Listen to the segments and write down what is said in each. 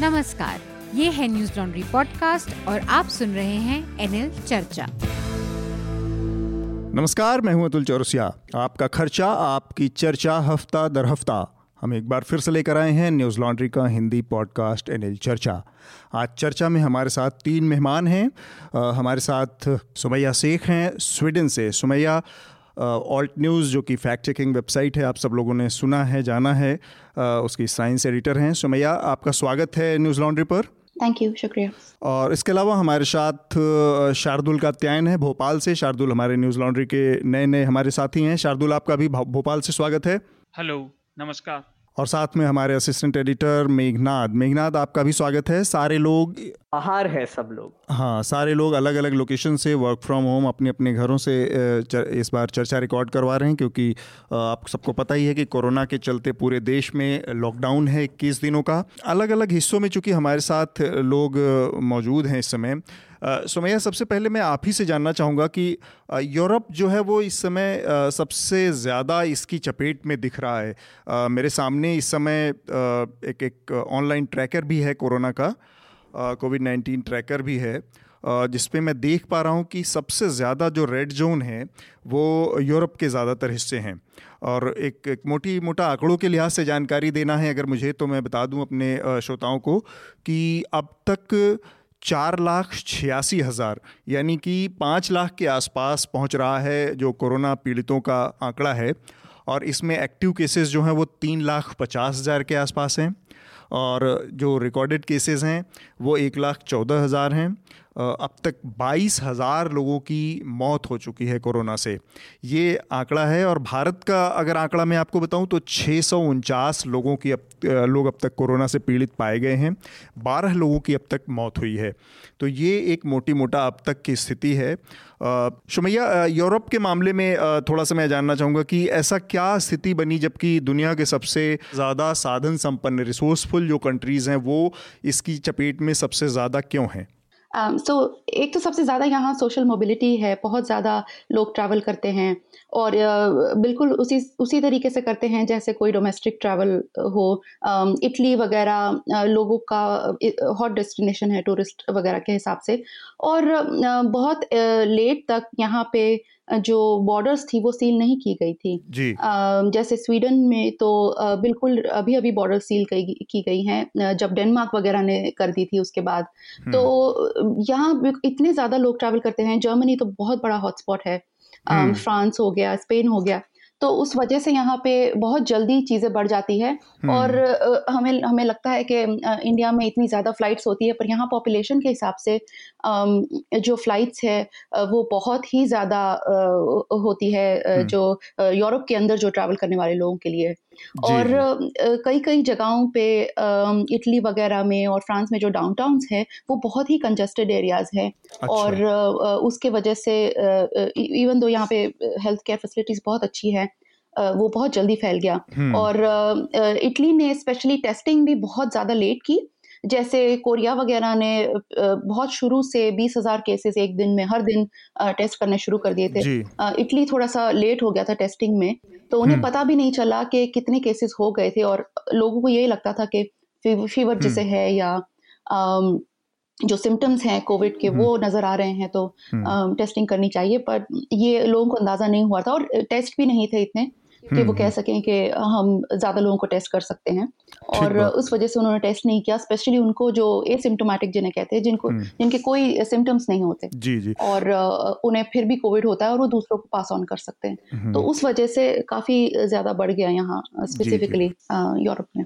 नमस्कार, ये है न्यूज़ लॉन्ड्री पॉडकास्ट और आप सुन रहे हैं एनएल चर्चा। नमस्कार, मैं हूँ अतुल चौरसिया। आपका खर्चा, आपकी चर्चा हफ़्ता दर हफ़्ता। हम एक बार फिर से लेकर आए हैं न्यूज़ लॉन्ड्री का हिंदी पॉडकास्ट एनएल चर्चा। आज चर्चा में हमारे साथ तीन मेहमान हैं। हमारे साथ सुमैया शेख हैं, स्वीडन से। सुमैया ऑल्ट न्यूज़ जो कि फैक्ट चेकिंग वेबसाइट है आप सब लोगों ने सुना है जाना है अ, उसकी साइंस एडिटर हैं। सुमैया आपका स्वागत है न्यूज़ लॉन्ड्री पर। थैंक यू शुक्रिया। और इसके अलावा हमारे साथ शार्दुल का कात्यायन है भोपाल से। शार्दुल हमारे न्यूज़ लॉन्ड्री के नए नए हमारे साथी हैं। शार्दुल आपका भी भोपाल से स्वागत है। हेलो नमस्कार। और साथ में हमारे असिस्टेंट एडिटर मेघनाद। मेघनाद आपका भी स्वागत है। सारे लोग बाहर है सब लोग। हाँ सारे लोग अलग अलग लोकेशन से वर्क फ्रॉम होम अपने अपने घरों से इस बार चर्चा रिकॉर्ड करवा रहे हैं क्योंकि आप सबको पता ही है कि कोरोना के चलते पूरे देश में लॉकडाउन है इक्कीस दिनों का। अलग अलग हिस्सों में चूँकि हमारे साथ लोग मौजूद हैं इस समय सुमैया सबसे पहले मैं आप ही से जानना चाहूँगा कि यूरोप जो है वो इस समय सबसे ज़्यादा इसकी चपेट में दिख रहा है। मेरे सामने इस समय एक एक ऑनलाइन ट्रैकर भी है कोरोना का कोविड नाइन्टीन ट्रैकर भी है जिस पे मैं देख पा रहा हूँ कि सबसे ज़्यादा जो रेड जोन है वो यूरोप के ज़्यादातर हिस्से हैं। और एक, एक मोटी मोटा आंकड़ों के लिहाज से जानकारी देना है अगर मुझे तो मैं बता दूँ अपने श्रोताओं को कि अब तक चार लाख छियासी हज़ार, यानी कि पाँच लाख के आसपास पहुँच रहा है जो कोरोना पीड़ितों का आंकड़ा है। और इसमें एक्टिव केसेस जो हैं वो तीन लाख पचास हज़ार के आसपास हैं। और जो रिकॉर्डेड केसेस हैं वो एक लाख चौदह हज़ार हैं। अब तक बाईस हज़ार लोगों की मौत हो चुकी है कोरोना से। ये आंकड़ा है और भारत का अगर आंकड़ा मैं आपको बताऊँ तो छः सौ उनचास लोगों की अब लोग अब तक कोरोना से पीड़ित पाए गए हैं। बारह लोगों की अब तक मौत हुई है। तो ये एक मोटी मोटा अब तक की स्थिति है। शुमैया यूरोप के मामले में थोड़ा सा मैं जानना चाहूँगा कि ऐसा क्या स्थिति बनी जबकि दुनिया के सबसे ज़्यादा साधन संपन्न रिसोर्सफुल जो कंट्रीज़ हैं वो इसकी चपेट में सबसे ज़्यादा क्यों हैं? सो एक तो सबसे ज़्यादा यहाँ सोशल मोबिलिटी है बहुत ज़्यादा लोग ट्रैवल करते हैं और uh, बिल्कुल उसी उसी तरीके से करते हैं जैसे कोई डोमेस्टिक ट्रैवल हो अम, इटली वगैरह uh, लोगों का हॉट डेस्टिनेशन है टूरिस्ट वगैरह के हिसाब से और uh, बहुत लेट तक यहाँ पे जो बॉर्डर्स थी वो सील नहीं की गई थी। जी। जैसे स्वीडन में तो बिल्कुल अभी अभी बॉर्डर सील की गई हैं। जब डेनमार्क वगैरह ने कर दी थी उसके बाद। तो यहाँ इतने ज़्यादा लोग ट्रैवल करते हैं। जर्मनी तो बहुत बड़ा हॉटस्पॉट है। अ, हम्म। फ्रांस हो गया स्पेन हो गया। तो उस वजह से यहाँ पे बहुत जल्दी चीज़ें बढ़ जाती है। और हमें हमें लगता है कि इंडिया में इतनी ज़्यादा फ्लाइट्स होती है पर यहाँ पॉपुलेशन के हिसाब से जो फ्लाइट्स है वो बहुत ही ज़्यादा होती है जो यूरोप के अंदर जो ट्रैवल करने वाले लोगों के लिए। और कई कई जगहों पे इटली वगैरह में और फ्रांस में जो डाउन टाउन्स है वो बहुत ही कंजस्टेड एरियाज़ हैं। और अच्छा। और उसके वजह से इवन दो यहाँ पे हेल्थ केयर फैसिलिटीज़ बहुत अच्छी है वो बहुत जल्दी फैल गया। हम्म। और इटली ने स्पेशली टेस्टिंग भी बहुत ज़्यादा लेट की जैसे कोरिया वगैरह ने बहुत शुरू से बीस हज़ार केसेस एक दिन में हर दिन टेस्ट करने शुरू कर दिए थे इटली थोड़ा सा लेट हो गया था टेस्टिंग में तो उन्हें हम्म। पता भी नहीं चला कि कितने केसेस हो गए थे और लोगों को यही लगता था कि फीवर जिसे हम्म। है या जो सिम्टम्स हैं कोविड के वो नज़र आ रहे हैं तो हम्म। टेस्टिंग करनी चाहिए पर ये लोगों को अंदाज़ा नहीं हुआ था और टेस्ट भी नहीं थे इतने कि वो कह सकें कि हम ज़्यादा लोगों को टेस्ट कर सकते हैं। और उस वजह से उन्होंने टेस्ट नहीं किया स्पेशली उनको जो एसिम्टोमेटिक जिन्हें कहते हैं जिनको जिनके कोई सिम्टम्स नहीं होते। जी जी। और उन्हें फिर भी कोविड होता है और वो दूसरों को पास ऑन कर सकते हैं। तो उस वजह से काफ़ी ज़्यादा बढ़ गया यहाँ स्पेसिफिकली यूरोप में।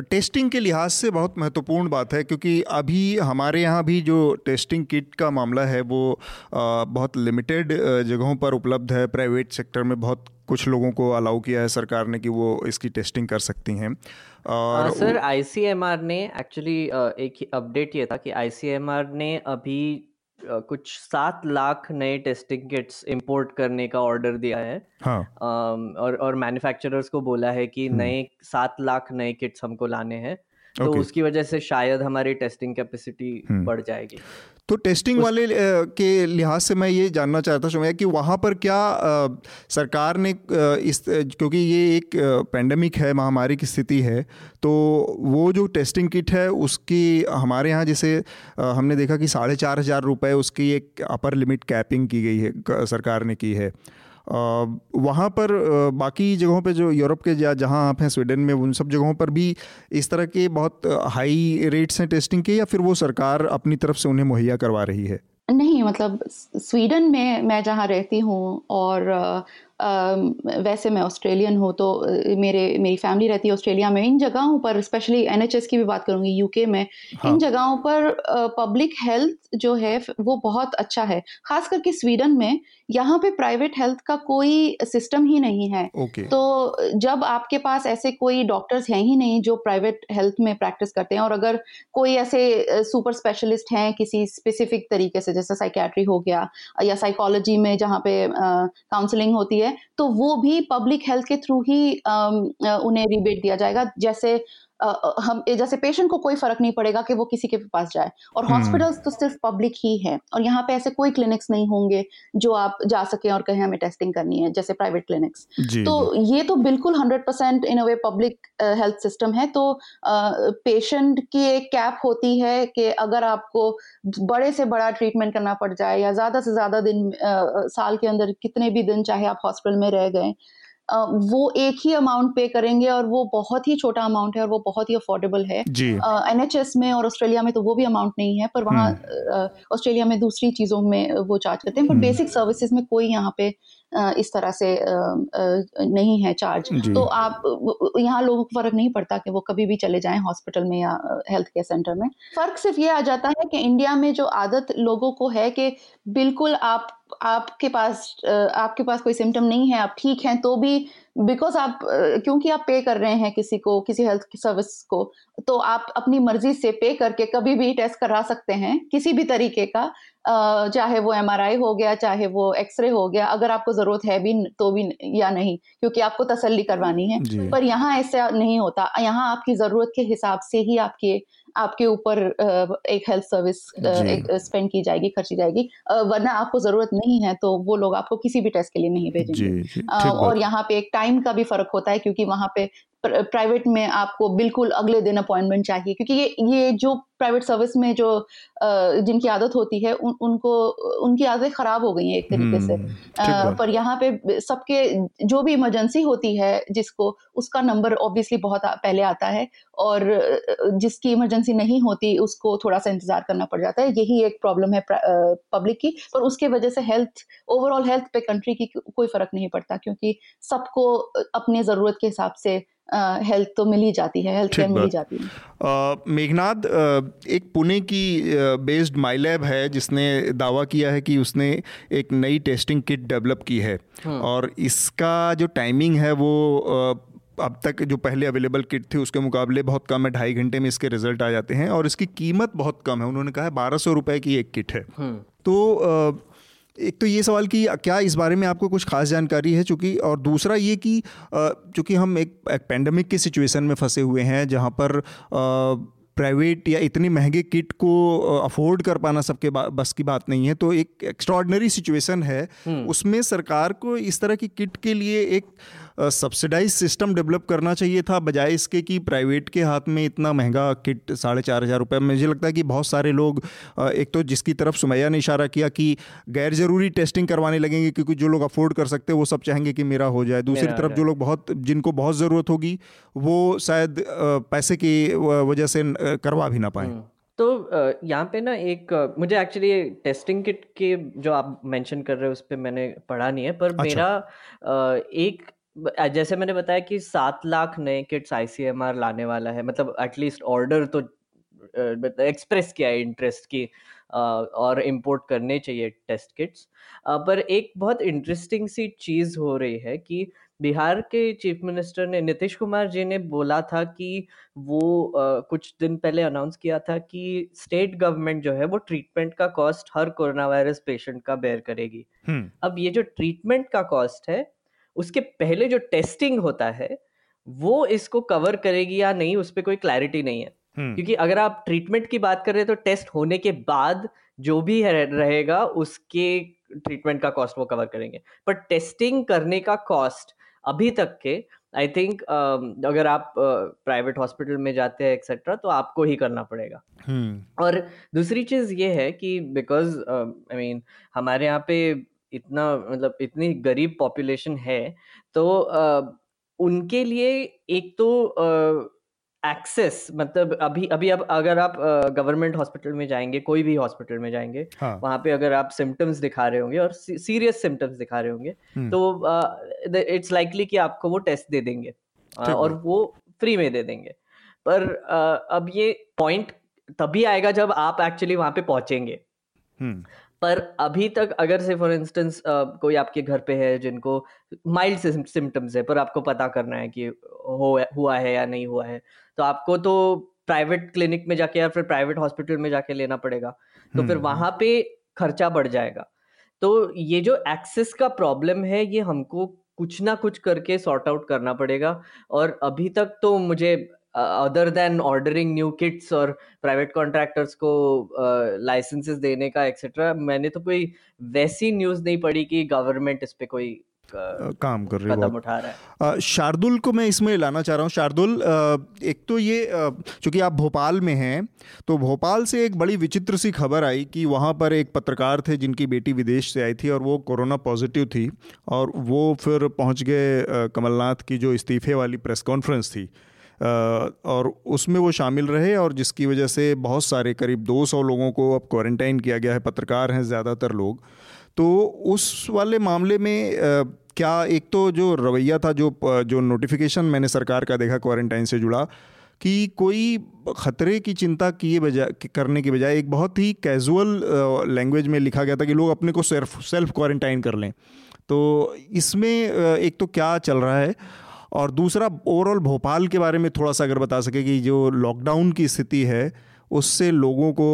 टेस्टिंग के लिहाज से बहुत महत्वपूर्ण बात है क्योंकि अभी हमारे यहाँ भी जो टेस्टिंग किट का मामला है वो बहुत लिमिटेड जगहों पर उपलब्ध है प्राइवेट सेक्टर में बहुत कुछ लोगों को अलाउ किया है सरकार ने कि वो इसकी टेस्टिंग कर सकती हैं। और आ, सर आईसीएमआर ने एक्चुअली एक अपडेट ये था कि आईसीएमआर ने अभी कुछ सात लाख नए टेस्टिंग किट्स इंपोर्ट करने का ऑर्डर दिया है। हाँ। और और मैन्युफैक्चरर्स को बोला है कि नए सात लाख नए किट्स हमको लाने हैं। तो Okay. उसकी वजह से शायद हमारी टेस्टिंग कैपेसिटी हम्म। बढ़ जाएगी। तो टेस्टिंग उस- वाले के लिहाज से मैं ये जानना चाहता हूँ कि वहाँ पर क्या सरकार ने इस क्योंकि ये एक पैंडमिक है महामारी की स्थिति है तो वो जो टेस्टिंग किट है उसकी हमारे यहाँ जैसे हमने देखा कि साढ़े चार हज़ार रुपये उसकी एक अपर लिमिट कैपिंग की गई है सरकार ने की है। वहाँ पर बाकी जगहों पे जो यूरोप के या जहाँ आप हैं, स्वीडन में, उन सब जगहों पर भी इस तरह के बहुत हाई रेट्स हैं टेस्टिंग के या फिर वो सरकार अपनी तरफ़ से उन्हें मुहैया करवा रही है? नहीं मतलब स्वीडन में मैं जहाँ रहती हूँ और वैसे मैं ऑस्ट्रेलियन हूँ तो मेरे मेरी फैमिली रहती है ऑस्ट्रेलिया में। इन जगहों पर स्पेशली एनएचएस की भी बात करूँगी यूके में हाँ। इन जगहों पर पब्लिक हेल्थ जो है वो बहुत अच्छा है। खास करके स्वीडन में यहाँ पे प्राइवेट हेल्थ का कोई सिस्टम ही नहीं है। ओके तो जब आपके पास ऐसे कोई डॉक्टर्स हैं ही नहीं जो प्राइवेट हेल्थ में प्रैक्टिस करते हैं और अगर कोई ऐसे सुपर स्पेशलिस्ट हैं किसी स्पेसिफिक तरीके से जैसे साइकेट्री हो गया या साइकोलॉजी में जहाँ पे काउंसलिंग होती है तो वो भी पब्लिक हेल्थ के थ्रू ही उन्हें रिबेट दिया जाएगा। जैसे हम जैसे पेशेंट को कोई फ़र्क नहीं पड़ेगा कि वो किसी के पास जाए। और हम्म। हॉस्पिटल्स तो सिर्फ़ पब्लिक ही है। और यहाँ पे ऐसे कोई क्लिनिक्स नहीं होंगे जो आप जा सके और कहें हमें टेस्टिंग करनी है जैसे प्राइवेट क्लिनिक्स तो ये तो बिल्कुल hundred percent in a way public health system है। तो पेशेंट की एक कैप होती है कि अगर आपको बड़े से बड़ा ट्रीटमेंट करना पड़ जाए या ज़्यादा से ज़्यादा दिन साल के अंदर कितने भी दिन चाहे आप हॉस्पिटल में रह गए वो एक ही अमाउंट पे करेंगे और वो बहुत ही छोटा अमाउंट है और वो बहुत ही अफोर्डेबल है। एन एच एस में और ऑस्ट्रेलिया में तो वो भी अमाउंट नहीं है पर वहाँ ऑस्ट्रेलिया में दूसरी चीज़ों में वो चार्ज करते हैं पर हम्म। बेसिक सर्विसेज़ में कोई यहाँ पे इस तरह से नहीं है चार्ज तो आप यहाँ लोगों को फ़र्क नहीं पड़ता कि वो कभी भी चले जाएँ हॉस्पिटल में या हेल्थ केयर सेंटर में। फ़र्क सिर्फ़ ये आ जाता है कि इंडिया में जो आदत लोगों को है कि बिल्कुल आप आपके पास आपके पास कोई सिम्टम नहीं है आप ठीक हैं तो भी बिकॉज़ आप क्योंकि आप पे कर रहे हैं किसी को किसी हेल्थ सर्विस को तो आप अपनी मर्ज़ी से पे करके कभी भी टेस्ट करा सकते हैं किसी भी तरीके का चाहे वो एमआरआई हो गया चाहे वो एक्सरे हो गया अगर आपको ज़रूरत है भी तो भी या नहीं क्योंकि आपको तसल्ली करवानी है। पर यहाँ ऐसा नहीं होता यहाँ आपकी ज़रूरत के हिसाब से ही आपके आपके ऊपर एक हेल्थ सर्विस स्पेंड की जाएगी खर्ची जाएगी वरना आपको ज़रूरत नहीं है तो वो लोग आपको किसी भी टेस्ट के लिए नहीं भेजेंगे। और यहाँ पे एक टाइम का भी फ़र्क होता है क्योंकि वहाँ पे प्राइवेट में आपको बिल्कुल अगले दिन अपॉइंटमेंट चाहिए। क्योंकि ये ये जो प्राइवेट सर्विस में जो जिनकी आदत होती है उन, उनको उनकी आदतें खराब हो गई हैं एक तरीके से। हम्म अ, बात। पर यहाँ पे सबके जो भी इमरजेंसी होती है जिसको उसका नंबर ऑब्वियसली बहुत आ- पहले आता है और जिसकी इमरजेंसी नहीं होती उसको थोड़ा सा इंतज़ार करना पड़ जाता है। यही एक प्रॉब्लम है पब्लिक की। पर उसके वजह से हेल्थ ओवरऑल हेल्थ पे कंट्री की कोई फ़र्क नहीं पड़ता क्योंकि सबको अपने ज़रूरत के हिसाब से हेल्थ तो मिल ही जाती है हेल्थ केयर मिल ही जाती है। मेघनाथ एक पुणे की बेस्ड माइलैब है जिसने दावा किया है कि उसने एक नई टेस्टिंग किट डेवलप की है। और इसका जो टाइमिंग है वो अब तक जो पहले अवेलेबल किट थी उसके मुकाबले बहुत कम है ढाई घंटे में इसके रिज़ल्ट आ जाते हैं। और इसकी कीमत बहुत कम है उन्होंने कहा है बारह सौ रुपये की एक किट है। हम्म। तो एक तो ये सवाल कि क्या इस बारे में आपको कुछ खास जानकारी है? चूँकि और दूसरा ये कि चूँकि हम एक, एक पेंडेमिक के सिचुएशन में फंसे हुए हैं जहाँ पर प्राइवेट या इतनी महँगे किट को अफोर्ड कर पाना सबके बस की बात नहीं है तो एक एक्स्ट्रॉडनरी सिचुएशन है। उसमें सरकार को इस तरह की किट के लिए एक सब्सिडाइज सिस्टम डेवलप करना चाहिए था बजाय इसके कि प्राइवेट के हाथ में इतना महँगा किट साढ़े चार हज़ार रुपये मुझे लगता है कि बहुत सारे लोग एक तो जिसकी तरफ़ सुमैया ने इशारा किया कि गैर ज़रूरी टेस्टिंग करवाने लगेंगे क्योंकि जो लोग अफोर्ड कर सकते हैं वो सब चाहेंगे कि मेरा हो जाए दूसरी तरफ़ जो लोग बहुत जिनको बहुत ज़रूरत होगी वो शायद पैसे की वजह से करवा भी ना पाए हम्म। तो यहाँ पे ना एक मुझे एक्चुअली टेस्टिंग किट के जो आप मेंशन कर रहे हो उस पर मैंने पढ़ा नहीं है पर अच्छा। मेरा एक ब- जैसे मैंने बताया कि सात लाख नए किट्स आईसीएमआर लाने वाला है मतलब एटलीस्ट ऑर्डर तो एक्सप्रेस किया है इंटरेस्ट की अ, और इंपोर्ट करने चाहिए टेस्ट किट्स पर एक बहुत इंटरेस्टिंग सी चीज़ हो रही है कि बिहार के चीफ मिनिस्टर ने नीतीश कुमार जी ने बोला था कि वो अ, कुछ दिन पहले अनाउंस किया था कि स्टेट गवर्नमेंट जो है वो ट्रीटमेंट का कॉस्ट हर कोरोना वायरस पेशेंट का बेयर करेगी। हम्म अब ये जो ट्रीटमेंट का कॉस्ट है उसके पहले जो टेस्टिंग होता है वो इसको कवर करेगी या नहीं उस पर कोई क्लैरिटी नहीं है हम्म। क्योंकि अगर आप ट्रीटमेंट की बात कर रहे हैं तो टेस्ट होने के बाद जो भी है रहेगा उसके ट्रीटमेंट का कॉस्ट वो कवर करेंगे पर टेस्टिंग करने का कॉस्ट अभी तक के आई थिंक uh, अगर आप प्राइवेट uh, हॉस्पिटल में जाते हैं एक्सेट्रा तो आपको ही करना पड़ेगा hmm. और दूसरी चीज़ ये है कि बिकॉज़ आई मीन हमारे यहाँ पे इतना मतलब इतनी गरीब पॉपुलेशन है तो uh, उनके लिए एक तो एक्सेस मतलब अभी अभी अब अगर आप गवर्नमेंट हॉस्पिटल में जाएँगे कोई भी हॉस्पिटल में जाएँगे हाँ. वहाँ पे अगर आप सिम्टम्स दिखा रहे होंगे और सीरियस सिम्टम्स दिखा रहे होंगे। तो इट्स लाइकली कि आपको वो टेस्ट दे देंगे और वो फ्री में दे देंगे पर अब ये पॉइंट तभी आएगा जब आप एक्चुअली वहाँ पे पहुँचेंगे। पर अभी तक अगर से फॉर इंस्टेंस कोई आपके घर पे है जिनको माइल्ड सिम्टम्स है पर आपको पता करना है कि हो हुआ है या नहीं हुआ है तो आपको तो प्राइवेट क्लिनिक में जाके या फिर प्राइवेट हॉस्पिटल में जाके लेना पड़ेगा तो फिर वहाँ पे खर्चा बढ़ जाएगा। तो ये जो एक्सेस का प्रॉब्लम है ये हमको कुछ ना कुछ करके सॉर्ट आउट करना पड़ेगा और अभी तक तो मुझे other than ordering new kits और प्राइवेट कॉन्ट्रैक्टर्स को लाइसेंसेस uh, देने का एक्सेट्रा मैंने तो कोई वैसी न्यूज़ नहीं पढ़ी कि गवर्नमेंट इस पे कोई काम कर रही है शार्दुल को मैं इसमें लाना चाह रहा हूँ। शार्दुल एक तो ये चूँकि आप भोपाल में हैं तो भोपाल से एक बड़ी विचित्र सी खबर आई कि वहाँ पर एक पत्रकार थे जिनकी बेटी विदेश से आई थी और वो कोरोना पॉजिटिव थी और वो फिर पहुँच गए कमलनाथ की जो इस्तीफे वाली प्रेस कॉन्फ्रेंस थी। और उसमें वो शामिल रहे और जिसकी वजह से बहुत सारे, करीब 200 लोगों को अब क्वारंटाइन किया गया है। पत्रकार हैं ज़्यादातर लोग। तो उस वाले मामले में क्या एक तो जो रवैया था, जो जो नोटिफिकेशन मैंने सरकार का देखा क्वारंटाइन से जुड़ा, कि कोई ख़तरे की चिंता किए बजाय करने के बजाय एक बहुत ही कैजुअल लैंग्वेज में लिखा गया था कि लोग अपने को सेल्फ सेल्फ क्वारंटाइन कर लें। तो इसमें एक तो क्या चल रहा है? और दूसरा ओवरऑल भोपाल के बारे में थोड़ा सा अगर बता सके कि जो लॉकडाउन की स्थिति है उससे लोगों को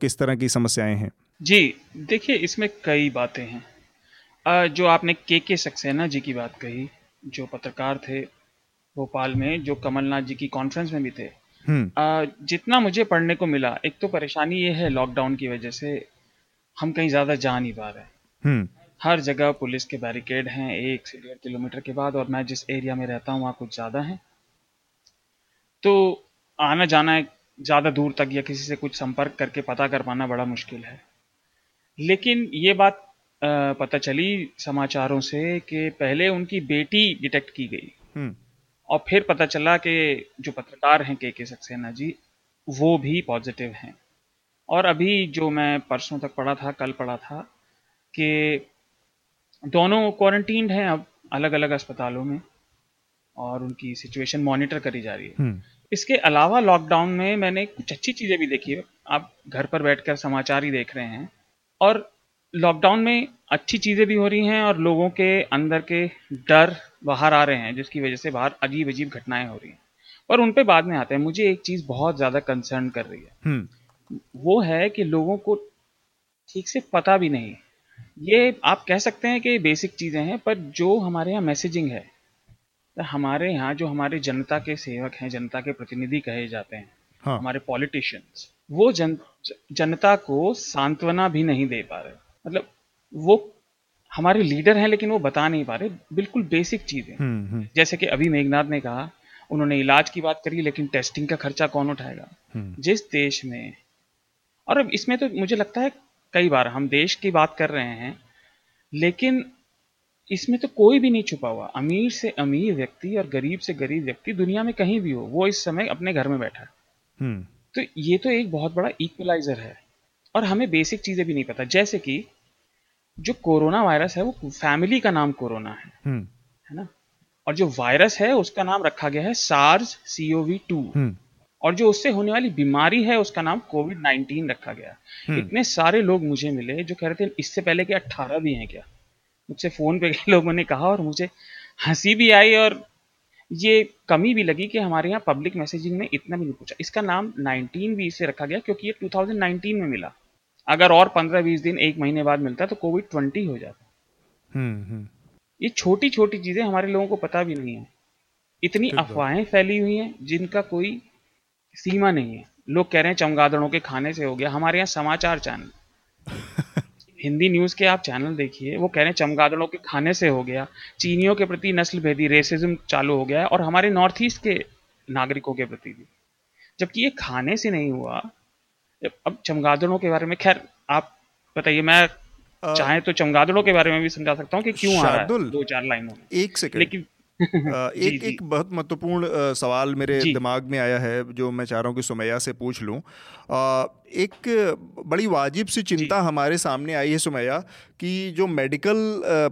किस तरह की समस्याएँ हैं जी देखिए इसमें कई बातें हैं जो आपने के के सक्सेना जी की बात कही जो पत्रकार थे भोपाल में जो कमलनाथ जी की कॉन्फ्रेंस में भी थे हम्म। जितना मुझे पढ़ने को मिला एक तो परेशानी ये है लॉकडाउन की वजह से हम कहीं ज़्यादा जा नहीं पा रहे। हर जगह पुलिस के बैरिकेड हैं एक से डेढ़ किलोमीटर के बाद और मैं जिस एरिया में रहता हूँ वहाँ कुछ ज़्यादा है। तो आना जाना ज़्यादा दूर तक या किसी से कुछ संपर्क करके पता कर पाना बड़ा मुश्किल है। लेकिन ये बात पता चली समाचारों से कि पहले उनकी बेटी डिटेक्ट की गई। हम्म। और फिर पता चला कि जो पत्रकार हैं के के सक्सेना जी वो भी पॉजिटिव हैं। और अभी जो मैं परसों तक पढ़ा था कल पढ़ा था कि दोनों क्वारंटीन हैं अब अलग अलग अस्पतालों में और उनकी सिचुएशन मॉनिटर करी जा रही है। हम्म। इसके अलावा लॉकडाउन में मैंने कुछ अच्छी चीज़ें भी देखी है। आप घर पर बैठकर समाचार ही देख रहे हैं और लॉकडाउन में अच्छी चीज़ें भी हो रही हैं और लोगों के अंदर के डर बाहर आ रहे हैं जिसकी वजह से बाहर अजीब अजीब घटनाएँ हो रही हैं। और उन पे बाद में आते हैं। मुझे एक चीज़ बहुत ज़्यादा कंसर्न कर रही है। हम्म। वो है कि लोगों को ठीक से पता भी नहीं ये आप कह सकते हैं कि बेसिक चीज़ें हैं पर जो हमारे यहाँ मैसेजिंग है तो हमारे यहाँ जो हमारे जनता के सेवक हैं जनता के प्रतिनिधि कहे जाते हैं हाँ। हमारे पॉलिटिशियंस वो जन जनता को सांत्वना भी नहीं दे पा रहे मतलब वो हमारे लीडर हैं लेकिन वो बता नहीं पा रहे बिल्कुल बेसिक चीज़ें हम्म, हम्म। जैसे कि अभी मेघनाथ ने कहा उन्होंने इलाज की बात करी लेकिन टेस्टिंग का खर्चा कौन उठाएगा हम्म। जिस देश में और अब इसमें तो मुझे लगता है कई बार हम देश की बात कर रहे हैं लेकिन इसमें तो कोई भी नहीं छुपा हुआ। अमीर से अमीर व्यक्ति और गरीब से गरीब व्यक्ति दुनिया में कहीं भी हो वो इस समय अपने घर में बैठा है। तो ये तो एक बहुत बड़ा इक्वलाइजर है। और हमें बेसिक चीज़ें भी नहीं पता जैसे कि जो कोरोना वायरस है वो फैमिली का नाम कोरोना है। हम्म। है ना? और जो वायरस है उसका नाम रखा गया है सार्स सीओवी टू और जो उससे होने वाली बीमारी है उसका नाम कोविड नाइनटीन रखा गया। हम्म। इतने सारे लोग मुझे मिले जो कह रहे थे इससे पहले के अट्ठारह भी हैं क्या? मुझसे फ़ोन पे लोगों ने कहा और मुझे हँसी भी आई और ये कमी भी लगी कि हमारे यहाँ पब्लिक मैसेजिंग में इतना भी नहीं पूछा। इसका नाम 19 भी इसे रखा गया क्योंकि ये 2019 में मिला। अगर और 15-20 दिन एक महीने बाद मिलता तो कोविड 20 हो जाता। हम्म, हम्म। ये छोटी छोटी चीज़ें हमारे लोगों को पता भी नहीं है। इतनी अफवाहें फैली हुई हैं जिनका कोई सीमा नहीं है। लोग कह रहे हैं चमगादड़ों के खाने से हो गया। हमारे यहाँ समाचार चैनल। हिंदी न्यूज़ के आप चैनल देखिए वो कह रहे हैं चमगादड़ों के खाने से हो गया। चीनियों के प्रति नस्ल भेदी रेसिज्म चालू हो गया है और हमारे नॉर्थ ईस्ट के नागरिकों के प्रति भी। जबकि ये खाने से नहीं हुआ। अब चमगादड़ों के बारे में खैर आप बताइए मैं चाहे तो चमगादड़ों के बारे में भी समझा सकता हूँ कि क्यों आ रहा है दो चार लाइनों में। एक सेकंड। लेकिन एक एक बहुत महत्वपूर्ण सवाल मेरे दिमाग में आया है जो मैं चाह रहा हूँ कि सुमैया से पूछ लूँ। एक बड़ी वाजिब सी चिंता हमारे सामने आई है सुमैया कि जो मेडिकल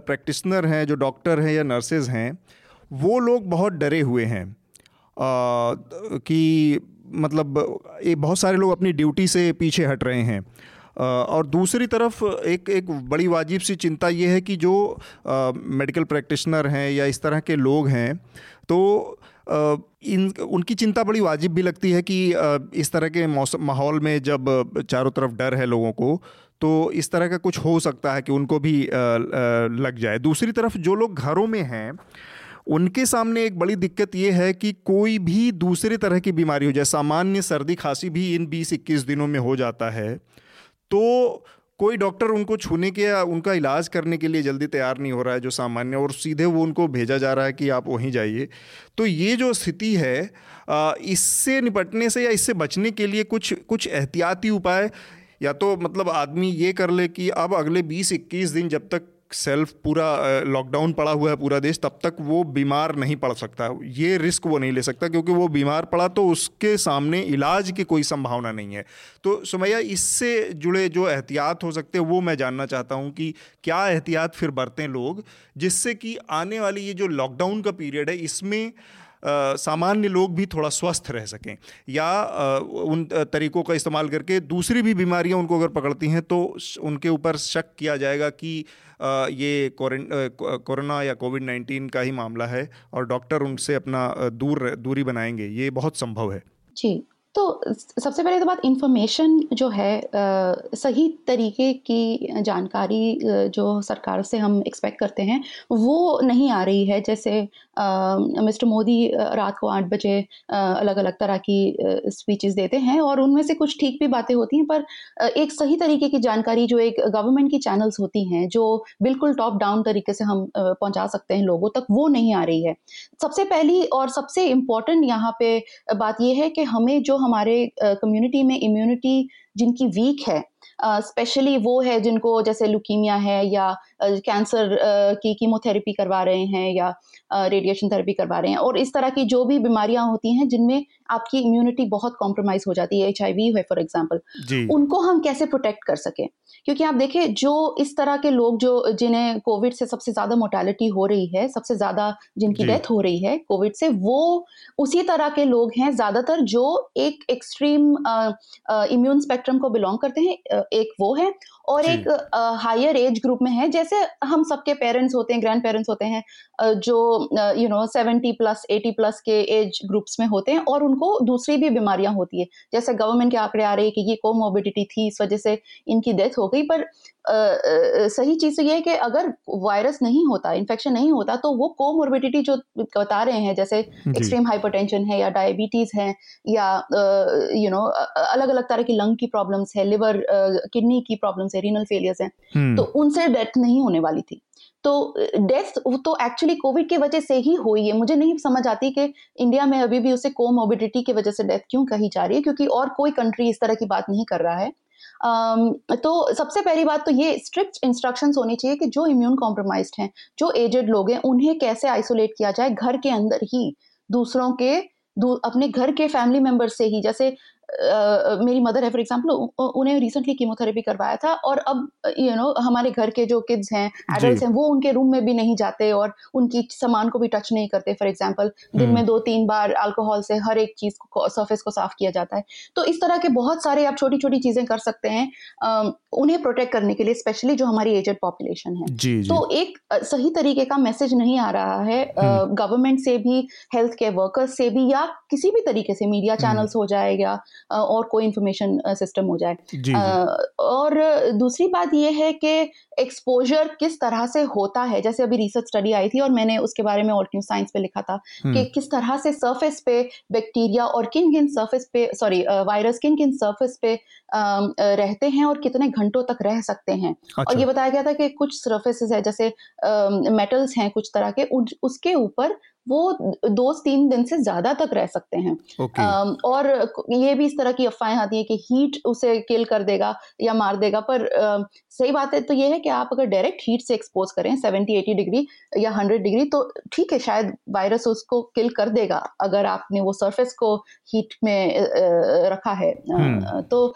प्रैक्टिशनर हैं जो डॉक्टर हैं या नर्सेज हैं वो लोग बहुत डरे हुए हैं। कि मतलब ये बहुत सारे लोग अपनी ड्यूटी से पीछे हट रहे हैं। और दूसरी तरफ़ एक एक बड़ी वाजिब सी चिंता ये है कि जो मेडिकल प्रैक्टिशनर हैं या इस तरह के लोग हैं तो इन, उनकी चिंता बड़ी वाजिब भी लगती है कि इस तरह के मौसम माहौल में जब चारों तरफ़ डर है लोगों को तो इस तरह का कुछ हो सकता है कि उनको भी लग जाए। दूसरी तरफ़ जो लोग घरों में हैं, उनके सामने एक बड़ी दिक्कत ये है कि कोई भी दूसरे तरह की बीमारी हो जाए सामान्य सर्दी खांसी भी इन 20-21 दिनों में हो जाता है तो कोई डॉक्टर उनको छूने के या उनका इलाज करने के लिए जल्दी तैयार नहीं हो रहा है, जो सामान्य और सीधे वो उनको भेजा जा रहा है कि आप वहीं जाइए। तो ये जो स्थिति है इससे निपटने से या इससे बचने के लिए कुछ कुछ एहतियाती उपाय, या तो मतलब आदमी ये कर ले कि अब अगले 20-21 दिन जब तक सेल्फ पूरा लॉकडाउन पड़ा हुआ है पूरा देश, तब तक वो बीमार नहीं पड़ सकता। ये रिस्क वो नहीं ले सकता क्योंकि वो बीमार पड़ा तो उसके सामने इलाज की कोई संभावना नहीं है। तो सुमैया, इससे जुड़े जो एहतियात हो सकते हैं, वो मैं जानना चाहता हूँ कि क्या एहतियात फिर बरतें लोग, जिससे कि आने वाली ये जो लॉकडाउन का पीरियड है, इसमें सामान्य लोग भी थोड़ा स्वस्थ रह सकें। या उन तरीकों का इस्तेमाल करके दूसरी भी बीमारियाँ उनको अगर पकड़ती हैं तो उनके ऊपर शक किया जाएगा कि ये कोरोना या कोविड नाइन्टीन का ही मामला है और डॉक्टर उनसे अपना दूर, दूरी बनाएँगे। ये बहुत संभव है। जी। तो सबसे पहले तो बात इन्फॉर्मेशन जो है आ, सही तरीके की जानकारी जो सरकार से हम एक्सपेक्ट करते हैं वो नहीं आ रही है। जैसे मिस्टर मोदी रात को आठ बजे अलग अलग तरह की स्पीचेस देते हैं और उनमें से कुछ ठीक भी बातें होती हैं पर एक सही तरीके की जानकारी जो एक गवर्नमेंट की चैनल्स होती हैं जो बिल्कुल टॉप डाउन तरीके से हम पहुँचा सकते हैं लोगों तक वो नहीं आ रही है। सबसे पहली और सबसे इम्पोर्टेंट यहाँ पे बात यह है कि हमें जो हमारे कम्युनिटी में इम्यूनिटी जिनकी वीक है स्पेशली uh, वो है जिनको जैसे लुकीमिया है या कैंसर uh, की कीमोथेरेपी करवा रहे हैं या रेडिएशन थेरेपी करवा रहे हैं। और इस तरह की जो भी बीमारियाँ होती हैं जिनमें आपकी इम्यूनिटी बहुत कॉम्प्रोमाइज हो जाती है एच आई है फॉर एग्ज़ाम्पल उनको हम कैसे प्रोटेक्ट कर सकें? क्योंकि आप देखें जो इस तरह के लोग जो जिन्हें कोविड से सबसे ज़्यादा मोर्टेलिटी हो रही है सबसे ज़्यादा जिनकी डेथ हो रही है कोविड से वो उसी तरह के लोग हैं ज़्यादातर जो एक एक्सट्रीम इम्यून स्पेक्ट्रम को बिलोंग करते हैं एक वो है और एक हायर एज ग्रुप में है जैसे हम सबके पेरेंट्स होते हैं ग्रैंड पेरेंट्स होते हैं जो you know seventy plus eighty plus के एज ग्रुप्स में होते हैं और उनको दूसरी भी बीमारियाँ होती है। जैसे गवर्नमेंट के आंकड़े आ रहे हैं कि ये कोमोबिडिटी थी, इस वजह से इनकी डेथ हो गई, पर सही चीज़ तो ये है कि अगर वायरस नहीं होता इन्फेक्शन नहीं होता तो वो कोमोर्बिडिटी जो बता रहे हैं जैसे एक्सट्रीम हाइपरटेंशन है या डायबिटीज़ है या यू नो अलग अलग तरह की लंग की प्रॉब्लम्स है लिवर किडनी की प्रॉब्लम्स है रीनल फेलियर्स हैं हम्म। तो उनसे डेथ नहीं होने वाली थी। तो डेथ तो एक्चुअली कोविड की वजह से ही हुई है। मुझे नहीं समझ आती कि इंडिया में अभी भी उसे कोमोबिडिटी की वजह से डेथ क्यों कही जा रही है क्योंकि और कोई कंट्री इस तरह की बात नहीं कर रहा है। तो सबसे पहली बात तो ये स्ट्रिक्ट इंस्ट्रक्शन होनी चाहिए कि जो इम्यून कॉम्प्रोमाइज हैं, जो एजेड लोग हैं, उन्हें कैसे आइसोलेट किया जाए घर के अंदर ही, दूसरों के अपने घर के फैमिली मेंबर से ही, जैसे मेरी मदर है फॉर एग्ज़ाम्पल उन्हें रिसेंटली कीमोथेरेपी करवाया था और अब यू नो हमारे घर के जो किड्स हैं एडल्ट हैं वो उनके रूम में भी नहीं जाते और उनकी सामान को भी टच नहीं करते फॉर एग्ज़ाम्पल दिन में हम्म। दो तीन बार अल्कोहल से हर एक चीज़ को सर्फेस को साफ़ किया जाता है तो इस तरह के बहुत सारे आप छोटी छोटी चीज़ें कर सकते हैं उन्हें प्रोटेक्ट करने के लिए स्पेशली जो हमारी एजेड पॉपुलेशन है जी, जी. तो एक सही तरीके का मैसेज नहीं आ रहा है गवर्नमेंट हम्म। से भी हेल्थ केयर वर्कर्स से भी या किसी भी तरीके से मीडिया चैनल्स हम्म। हो जाए या और कोई इन्फॉर्मेशन सिस्टम हो जाए। और दूसरी बात यह है कि एक्सपोजर किस तरह से होता है जैसे अभी रिसर्च स्टडी आई थी और मैंने उसके बारे में ऑल्ट न्यूज़ साइंस पे लिखा था कि हम्म। किस तरह से सरफेस पे बैक्टीरिया और किन किन सरफेस पे सॉरी वायरस किन किन सरफेस पे रहते हैं और कितने घंटों तक रह सकते हैं अच्छा। और ये बताया गया था कि कुछ सरफेसेस है जैसे मेटल्स हैं कुछ तरह के उसके ऊपर वो दो तीन दिन से ज़्यादा तक रह सकते हैं okay. और ये भी इस तरह की अफवाहें आती है कि हीट उसे किल कर देगा या मार देगा पर सही बात है तो ये है कि आप अगर डायरेक्ट हीट से एक्सपोज करें सेवेंटी एटी डिग्री या हंड्रेड डिग्री तो ठीक है शायद वायरस उसको किल कर देगा अगर आपने वो सरफेस को हीट में रखा है। hmm. तो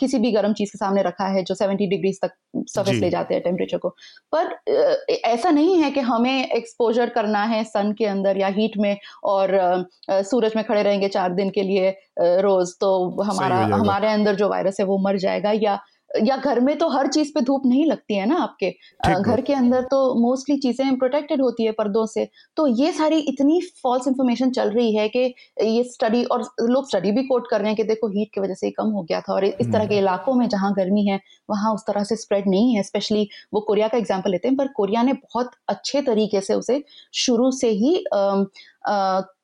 किसी भी गर्म चीज़ के सामने रखा है जो सेवेंटी डिग्री तक सरफेस ले जाते हैं टेम्परेचर को। पर ऐसा नहीं है कि हमें एक्सपोजर करना है सन के अंदर अंदर या हीट में और सूरज में खड़े रहेंगे चार दिन के लिए रोज तो हमारा हमारे अंदर जो वायरस है वो मर जाएगा या या घर में तो हर चीज़ पे धूप नहीं लगती है ना आपके? घर के अंदर तो मोस्टली चीज़ें प्रोटेक्टेड होती है पर्दों से। तो ये सारी इतनी फॉल्स इन्फॉर्मेशन चल रही है कि ये स्टडी और लोग स्टडी भी कोट कर रहे हैं कि देखो हीट की वजह से कम हो गया था और इस तरह के हम्म। इलाकों में जहाँ गर्मी है वहाँ उस तरह से स्प्रेड नहीं है स्पेशली वो कोरिया का एग्ज़ाम्पल लेते हैं पर कोरिया ने बहुत अच्छे तरीके से उसे शुरू से ही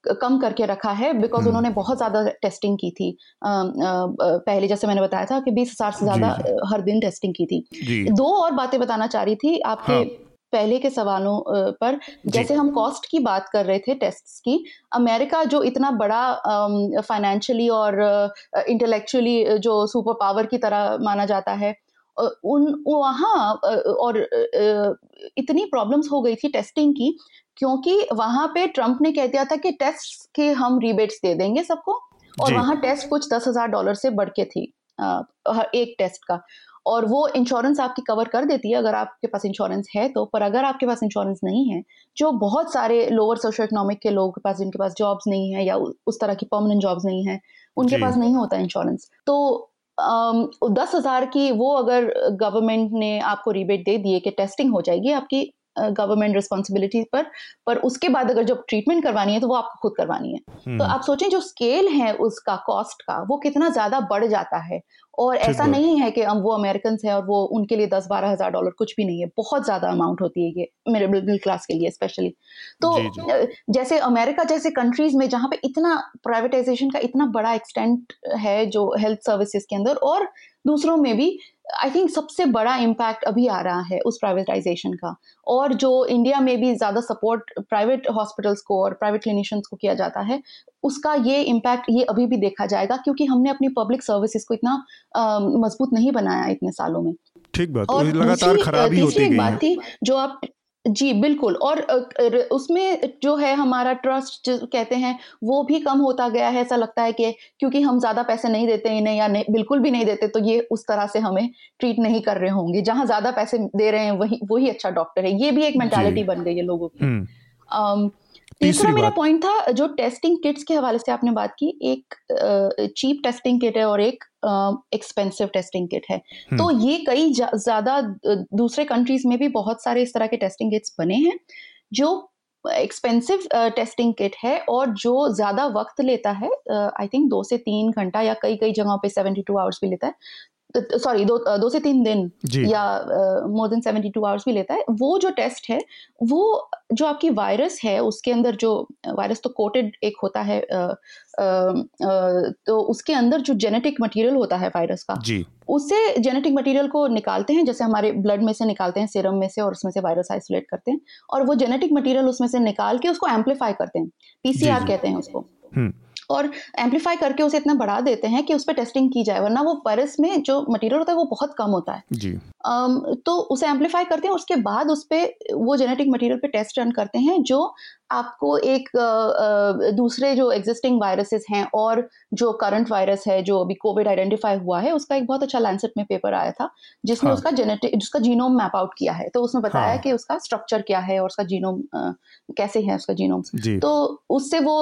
कम करके रखा है बिकॉज़ हम्म। उन्होंने बहुत ज़्यादा टेस्टिंग की थी। पहले जैसे मैंने बताया था कि बीस हज़ार से ज़्यादा हर दिन टेस्टिंग की थी। दो और बातें बताना चाह रही थी आपके हाँ. पहले के सवालों पर। जैसे हम कॉस्ट की बात कर रहे थे टेस्ट्स की अमेरिका जो इतना बड़ा फाइनेंशियली और इंटेलेक्चुअली जो सुपर पावर की तरह माना जाता है उन वहाँ और इतनी प्रॉब्लम्स हो गई थी टेस्टिंग की क्योंकि वहाँ पे ट्रंप ने कह दिया था कि टेस्ट के हम रिबेट्स दे देंगे सबको और वहाँ टेस्ट कुछ दस हज़ार डॉलर से बढ़ के थी एक टेस्ट का। और वो इंश्योरेंस आपकी कवर कर देती है अगर आपके पास इंश्योरेंस है तो पर अगर आपके पास इंश्योरेंस नहीं है जो बहुत सारे लोअर सोशो इकोनॉमिक के लोगों के पास जिनके पास जॉब्स नहीं है या उस तरह की परमानेंट जॉब्स नहीं है उनके पास नहीं होता इंश्योरेंस तो दस हज़ार की वो अगर गवर्नमेंट ने आपको रिबेट दे दिए कि टेस्टिंग हो जाएगी आपकी गवर्नमेंट रिस्पॉन्सिबिलिटी पर पर उसके बाद अगर जब ट्रीटमेंट करवानी है तो वो आपको खुद करवानी है। तो हम्म। आप सोचें जो स्केल है उसका कॉस्ट का वो कितना ज़्यादा बढ़ जाता है। और ऐसा नहीं है कि हम वो अमेरिकन है और वो उनके लिए दस बारह हज़ार डॉलर कुछ भी नहीं है। बहुत ज़्यादा अमाउंट होती है ये मेरे मिडिल क्लास के लिए स्पेशली तो जी, जी. जैसे अमेरिका जैसे कंट्रीज़ में जहाँ पे इतना प्राइवेटाइजेशन का इतना बड़ा एक्सटेंट है जो हेल्थ सर्विसेज़ के अंदर और दूसरों में भी आई थिंक सबसे बड़ा इम्पैक्ट अभी आ रहा है उस प्राइवेटाइजेशन का। और जो इंडिया में भी ज़्यादा सपोर्ट प्राइवेट हॉस्पिटल्स को और प्राइवेट क्लिनिशियंस को किया जाता है उसका ये इम्पैक्ट ये अभी भी देखा जाएगा क्योंकि हमने अपनी पब्लिक सर्विसेज़ को इतना मज़बूत नहीं बनाया इतने सालों में। ठीक बात और लगातार खराबी होती गई बात थी जो आप जी बिल्कुल। और उसमें जो है हमारा ट्रस्ट जो कहते हैं वो भी कम होता गया है ऐसा लगता है कि क्योंकि हम ज़्यादा पैसे नहीं देते इन्हें या नहीं बिल्कुल भी नहीं देते तो ये उस तरह से हमें ट्रीट नहीं कर रहे होंगे। जहाँ ज़्यादा पैसे दे रहे हैं वही वही अच्छा डॉक्टर है। ये भी एक मेंटालिटी बन गई है लोगों की। तीसरा मेरा पॉइंट था जो टेस्टिंग किट्स के हवाले से आपने बात की एक चीप टेस्टिंग किट है और एक एक्सपेंसिव टेस्टिंग किट है हम्म। तो ये कई ज़्यादा दूसरे कंट्रीज़ में भी बहुत सारे इस तरह के टेस्टिंग किट्स बने हैं जो एक्सपेंसिव टेस्टिंग किट है और जो ज़्यादा वक्त लेता है आई थिंक दो से तीन घंटा या कई कई जगहों पे सेवेंटी टू आवर्स भी लेता है सॉरी दो दो से तीन दिन या more than seventy two hours भी लेता है। वो जो टेस्ट है वो जो आपकी वायरस है उसके अंदर जो वायरस तो कोटेड एक होता है आ, आ, आ, तो उसके अंदर जो जेनेटिक मटेरियल होता है वायरस का जी। उससे जेनेटिक मटेरियल को निकालते हैं जैसे हमारे ब्लड में से निकालते हैं सीरम में से और उसमें से वायरस आइसोलेट करते हैं और वो जेनेटिक मटेरियल उसमें से निकाल के उसको एम्पलीफाई करते हैं पीसीआर कहते हैं उसको। हम्म। और एम्पलीफाई करके उसे इतना बढ़ा देते हैं कि उस पर टेस्टिंग की जाए वरना वो परस में जो मटेरियल होता है वो बहुत कम होता है। जी। um, तो उसे एम्पलीफाई करते हैं उसके बाद उस पर वो जेनेटिक मटेरियल पे टेस्ट रन करते हैं जो आपको एक दूसरे जो एग्जिस्टिंग वायरसेस हैं और जो करंट वायरस है जो अभी कोविड आइडेंटिफाई हुआ है उसका एक बहुत अच्छा लैंसेट में पेपर आया था जिसमें हाँ. उसका जेनेटिक जिसका जीनोम मैप आउट किया है। तो उसमें बताया हाँ. कि उसका स्ट्रक्चर क्या है और उसका जीनोम कैसे है उसका जीनोम तो उससे वो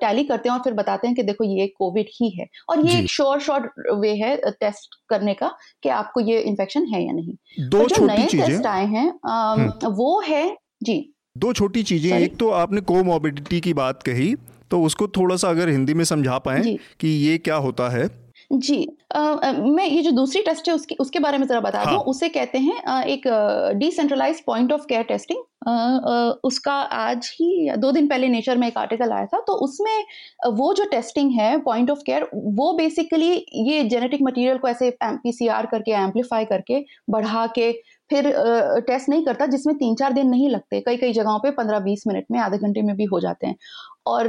टैली करते हैं और फिर बताते हैं कि देखो ये कोविड ही है। और ये एक श्योर शॉर्ट वे है टेस्ट करने का कि आपको ये इन्फेक्शन है या नहीं। दो जो नए टेस्ट आए हैं हम्म। वो है जी। दो छोटी चीज़ें एक तो आपने कोमोबिडिटी की बात कही तो उसको थोड़ा सा अगर हिंदी में समझा पाए कि ये क्या होता है। जी आ, मैं ये जो दूसरी टेस्ट है उसकी उसके बारे में ज़रा बता हाँ. दूँ उसे कहते हैं आ, एक decentralize point of care testing उसका आज ही दो दिन पहले नेचर में एक आर्टिकल आया था तो उसमें वो जो टेस्टिंग है पॉइंट ऑफ़ केयर वो बेसिकली ये जेनेटिक मटेरियल को ऐसे पीसीआर करके एम्पलीफाई करके बढ़ा के फिर टेस्ट नहीं करता जिसमें तीन चार दिन नहीं लगते। कई कई जगहों पे पंद्रह बीस मिनट में आधे घंटे में भी हो जाते हैं। और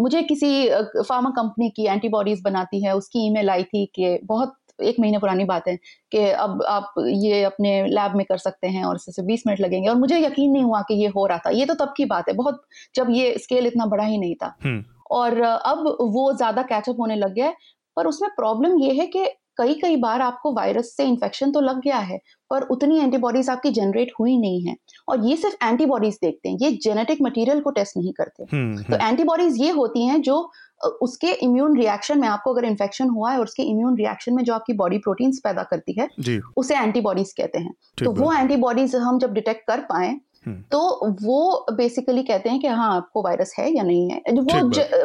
मुझे किसी फार्मा कंपनी की एंटीबॉडीज बनाती है उसकी ईमेल आई थी कि बहुत एक महीने पुरानी बात है कि अब आप ये अपने लैब में कर सकते हैं और इससे बीस मिनट लगेंगे। और मुझे यकीन नहीं हुआ कि ये हो रहा था। ये तो तब की बात है बहुत जब ये स्केल इतना बड़ा ही नहीं था। हम्म। और अब वो ज़्यादा कैचअप होने लग गया है पर उसमें प्रॉब्लम ये है कि कई कई बार आपको वायरस से इन्फेक्शन तो लग गया है पर उतनी एंटीबॉडीज आपकी जनरेट हुई नहीं है और ये सिर्फ़ एंटीबॉडीज देखते हैं ये जेनेटिक मटेरियल को टेस्ट नहीं करते हम्म, तो एंटीबॉडीज हम्म। ये होती हैं जो उसके इम्यून रिएक्शन में आपको अगर इन्फेक्शन हुआ है और उसके इम्यून रिएक्शन में जो आपकी बॉडी प्रोटीन्स पैदा करती है उसे एंटीबॉडीज कहते हैं तो वो एंटीबॉडीज हम जब डिटेक्ट कर पाए। तो वो बेसिकली कहते हैं कि हाँ आपको वायरस है या नहीं है। वो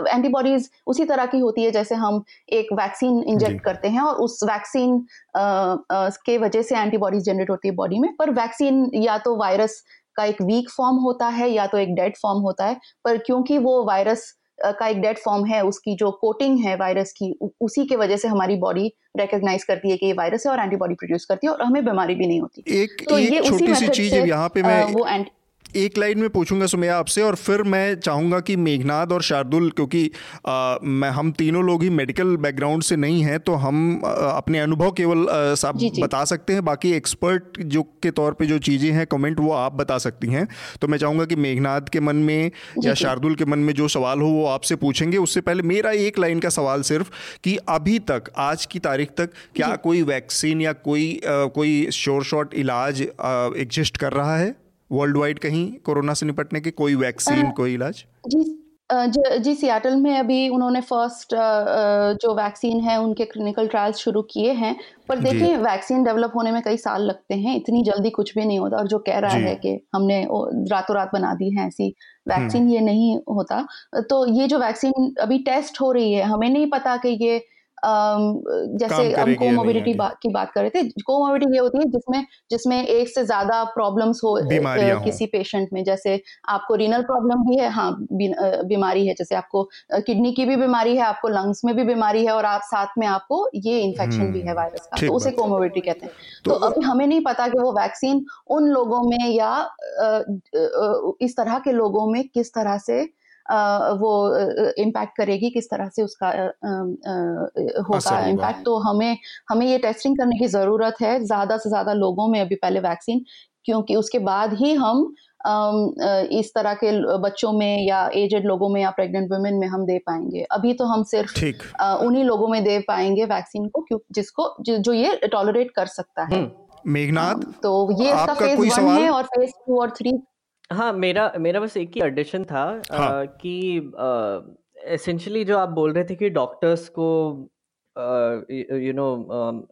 एंटीबॉडीज उसी तरह की होती है जैसे हम एक वैक्सीन इंजेक्ट करते हैं और उस वैक्सीन के वजह से एंटीबॉडीज जनरेट होती है बॉडी में। पर वैक्सीन या तो वायरस का एक वीक फॉर्म होता है या तो एक डेड फॉर्म होता है। पर क्योंकि वो वायरस का एक डेड फॉर्म है उसकी जो कोटिंग है वायरस की उसी के वजह से हमारी बॉडी रिकॉग्नाइज करती है कि ये वायरस है और एंटीबॉडी प्रोड्यूस करती है और हमें बीमारी भी नहीं होती। एक, तो एक ये छोटी सी चीज़ यहाँ पे मैं वो एंटी एक लाइन में पूछूँगा सुमैया आपसे और फिर मैं चाहूँगा कि मेघनाथ और शार्दुल क्योंकि आ, मैं हम तीनों लोग ही मेडिकल बैकग्राउंड से नहीं हैं तो हम आ, अपने अनुभव केवल साफ़ बता सकते हैं। बाकी एक्सपर्ट जो के तौर पे जो चीज़ें हैं कमेंट वो आप बता सकती हैं। तो मैं चाहूँगा कि मेघनाथ के मन में या शार्दुल के मन में जो सवाल हो वो आपसे पूछेंगे। उससे पहले मेरा एक लाइन का सवाल सिर्फ़ कि अभी तक आज की तारीख तक क्या कोई वैक्सीन या कोई आ, कोई शोर शॉर्ट इलाज एग्जिस्ट कर रहा है? वर्ल्ड वाइड कहीं कोरोना से निपटने के कोई वैक्सीन कोई इलाज? जी जी सियाटल में अभी उन्होंने फ़र्स्ट जो वैक्सीन है उनके क्लिनिकल ट्रायल्स शुरू किए हैं। पर देखिए वैक्सीन डेवलप होने में कई साल लगते हैं इतनी जल्दी कुछ भी नहीं होता। और जो कह रहा है कि हमने रातों रात बना दी है ऐसी वैक्सीन हम्म। ये नहीं होता। तो ये जो वैक्सीन अभी टेस्ट हो रही है हमें नहीं पता कि ये जैसे हम कोमोबिडिटी बा, की बात कर रहे थे कोमोबिडिटी ये होती है जिसमें जिसमें एक से ज़्यादा प्रॉब्लम्स हो किसी पेशेंट में जैसे आपको रीनल प्रॉब्लम भी है हाँ बीमारी है जैसे आपको किडनी की भी बीमारी है आपको लंग्स में भी बीमारी है और आप साथ में आपको ये इन्फेक्शन भी है वायरस हम्म, का तो उसे कोमोबिडिटी कहते हैं। तो, तो अभी हमें नहीं पता कि वो वैक्सीन उन लोगों में या इस तरह के लोगों में किस तरह से वो इम्पैक्ट करेगी किस तरह से उसका होगा इम्पैक्ट तो हमें हमें ये टेस्टिंग करने की ज़रूरत है ज़्यादा से ज़्यादा लोगों में अभी पहले वैक्सीन क्योंकि उसके बाद ही हम इस तरह के बच्चों में या एजेड लोगों में या प्रेग्नेंट वुमेन में हम दे पाएँगे। अभी तो हम सिर्फ़ उन्हीं लोगों में दे पाएँगे वैक्सीन को क्यों जिसको जो ये टॉलरेट कर सकता है। हम्म। मेघनाथ तो ये इसका फ़ेज़ वन है और फ़ेज़ टू और थ्री हाँ, मेरा मेरा बस एक ही एडिशन था हाँ. आ, कि एसेंशियली जो आप बोल रहे थे कि डॉक्टर्स को यू नो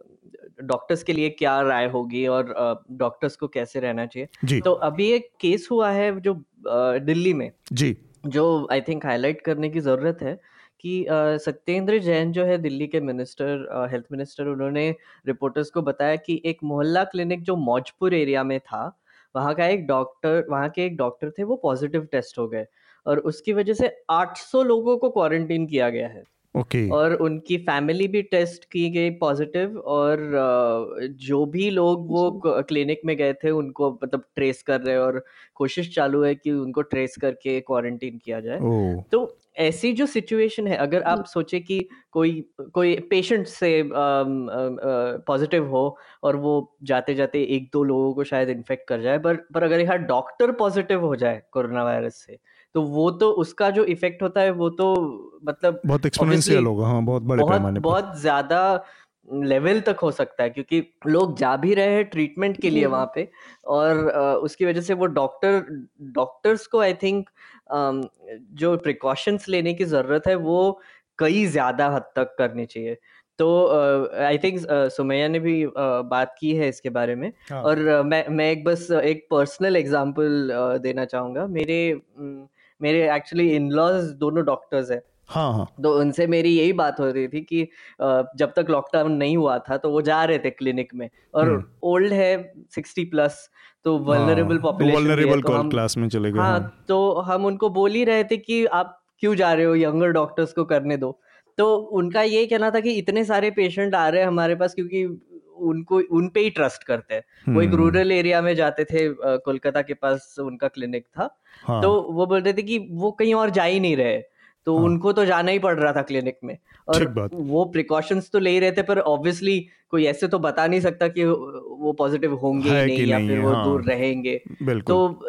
डॉक्टर्स के लिए क्या राय होगी और डॉक्टर्स को कैसे रहना चाहिए। जी। तो अभी एक केस हुआ है जो दिल्ली में। जी। जो आई थिंक हाईलाइट करने की ज़रूरत है कि सत्येंद्र जैन जो है दिल्ली के मिनिस्टर हेल्थ मिनिस्टर उन्होंने रिपोर्टर्स को बताया कि एक मोहल्ला क्लिनिक जो मौजपुर एरिया में था वहाँ का एक डॉक्टर वहाँ के एक डॉक्टर थे वो पॉजिटिव टेस्ट हो गए और उसकी वजह से 800 लोगों को क्वारंटीन किया गया है ओके okay. और उनकी फैमिली भी टेस्ट की गई पॉजिटिव और जो भी लोग वो क्लिनिक में गए थे उनको मतलब ट्रेस कर रहे और कोशिश चालू है कि उनको ट्रेस करके क्वारंटीन किया जाए oh. तो ऐसी जो सिचुएशन है अगर आप सोचे कि कोई कोई पेशेंट से पॉजिटिव हो और वो जाते जाते एक दो लोगों को शायद इन्फेक्ट कर जाए पर पर अगर यहाँ डॉक्टर पॉजिटिव हो जाए कोरोना वायरस से तो वो तो उसका जो इफ़ेक्ट होता है वो तो मतलब बहुत एक्सपोनेंशियल होगा। हाँ बहुत बड़े बहुत, पैमाने बहुत ज़्यादा लेवल तक हो सकता है क्योंकि लोग जा भी रहे हैं ट्रीटमेंट के लिए वहाँ पे और उसकी वजह से वो डॉक्टर डॉक्टर्स को आई थिंक जो प्रिकॉशंस लेने की ज़रूरत है वो कई ज़्यादा हद तक करनी चाहिए। तो आई थिंक सुमैया ने भी uh, बात की है इसके बारे में हाँ. और uh, मैं मैं एक बस एक पर्सनल एग्जांपल uh, देना चाहूँगा। मेरे मेरे एक्चुअली इन लॉज दोनों डॉक्टर्स है। हाँ हाँ। तो उनसे मेरी यही बात हो रही थी कि जब तक लॉकडाउन नहीं हुआ था तो वो जा रहे थे क्लिनिक में और ओल्ड है सिक्सटी प्लस तो वल्नरेबल पॉपुलेशन वल्नरेबल तो क्लास में चले गए हाँ, हाँ तो हम उनको बोल ही रहे थे कि आप क्यों जा रहे हो यंगर डॉक्टर्स को करने दो। तो उनका ये कहना था कि इतने सारे पेशेंट आ रहे हैं हमारे पास क्योंकि उनको उन पे ही ट्रस्ट करते हैं। वो एक रूरल हम्म। एरिया में जाते थे कोलकाता के पास उनका क्लिनिक था। हाँ. तो वो बोल रहे थे कि वो कहीं और जा ही नहीं रहे। तो हाँ. उनको तो जाना ही पड़ रहा था क्लिनिक में। और वो प्रिकॉशंस तो ले ही रहे थे पर ऑब्वियसली कोई ऐसे तो बता नहीं सकता कि वो पॉजिटिव होंगे नहीं, नहीं या फिर वो हाँ. दूर रहेंगे। तो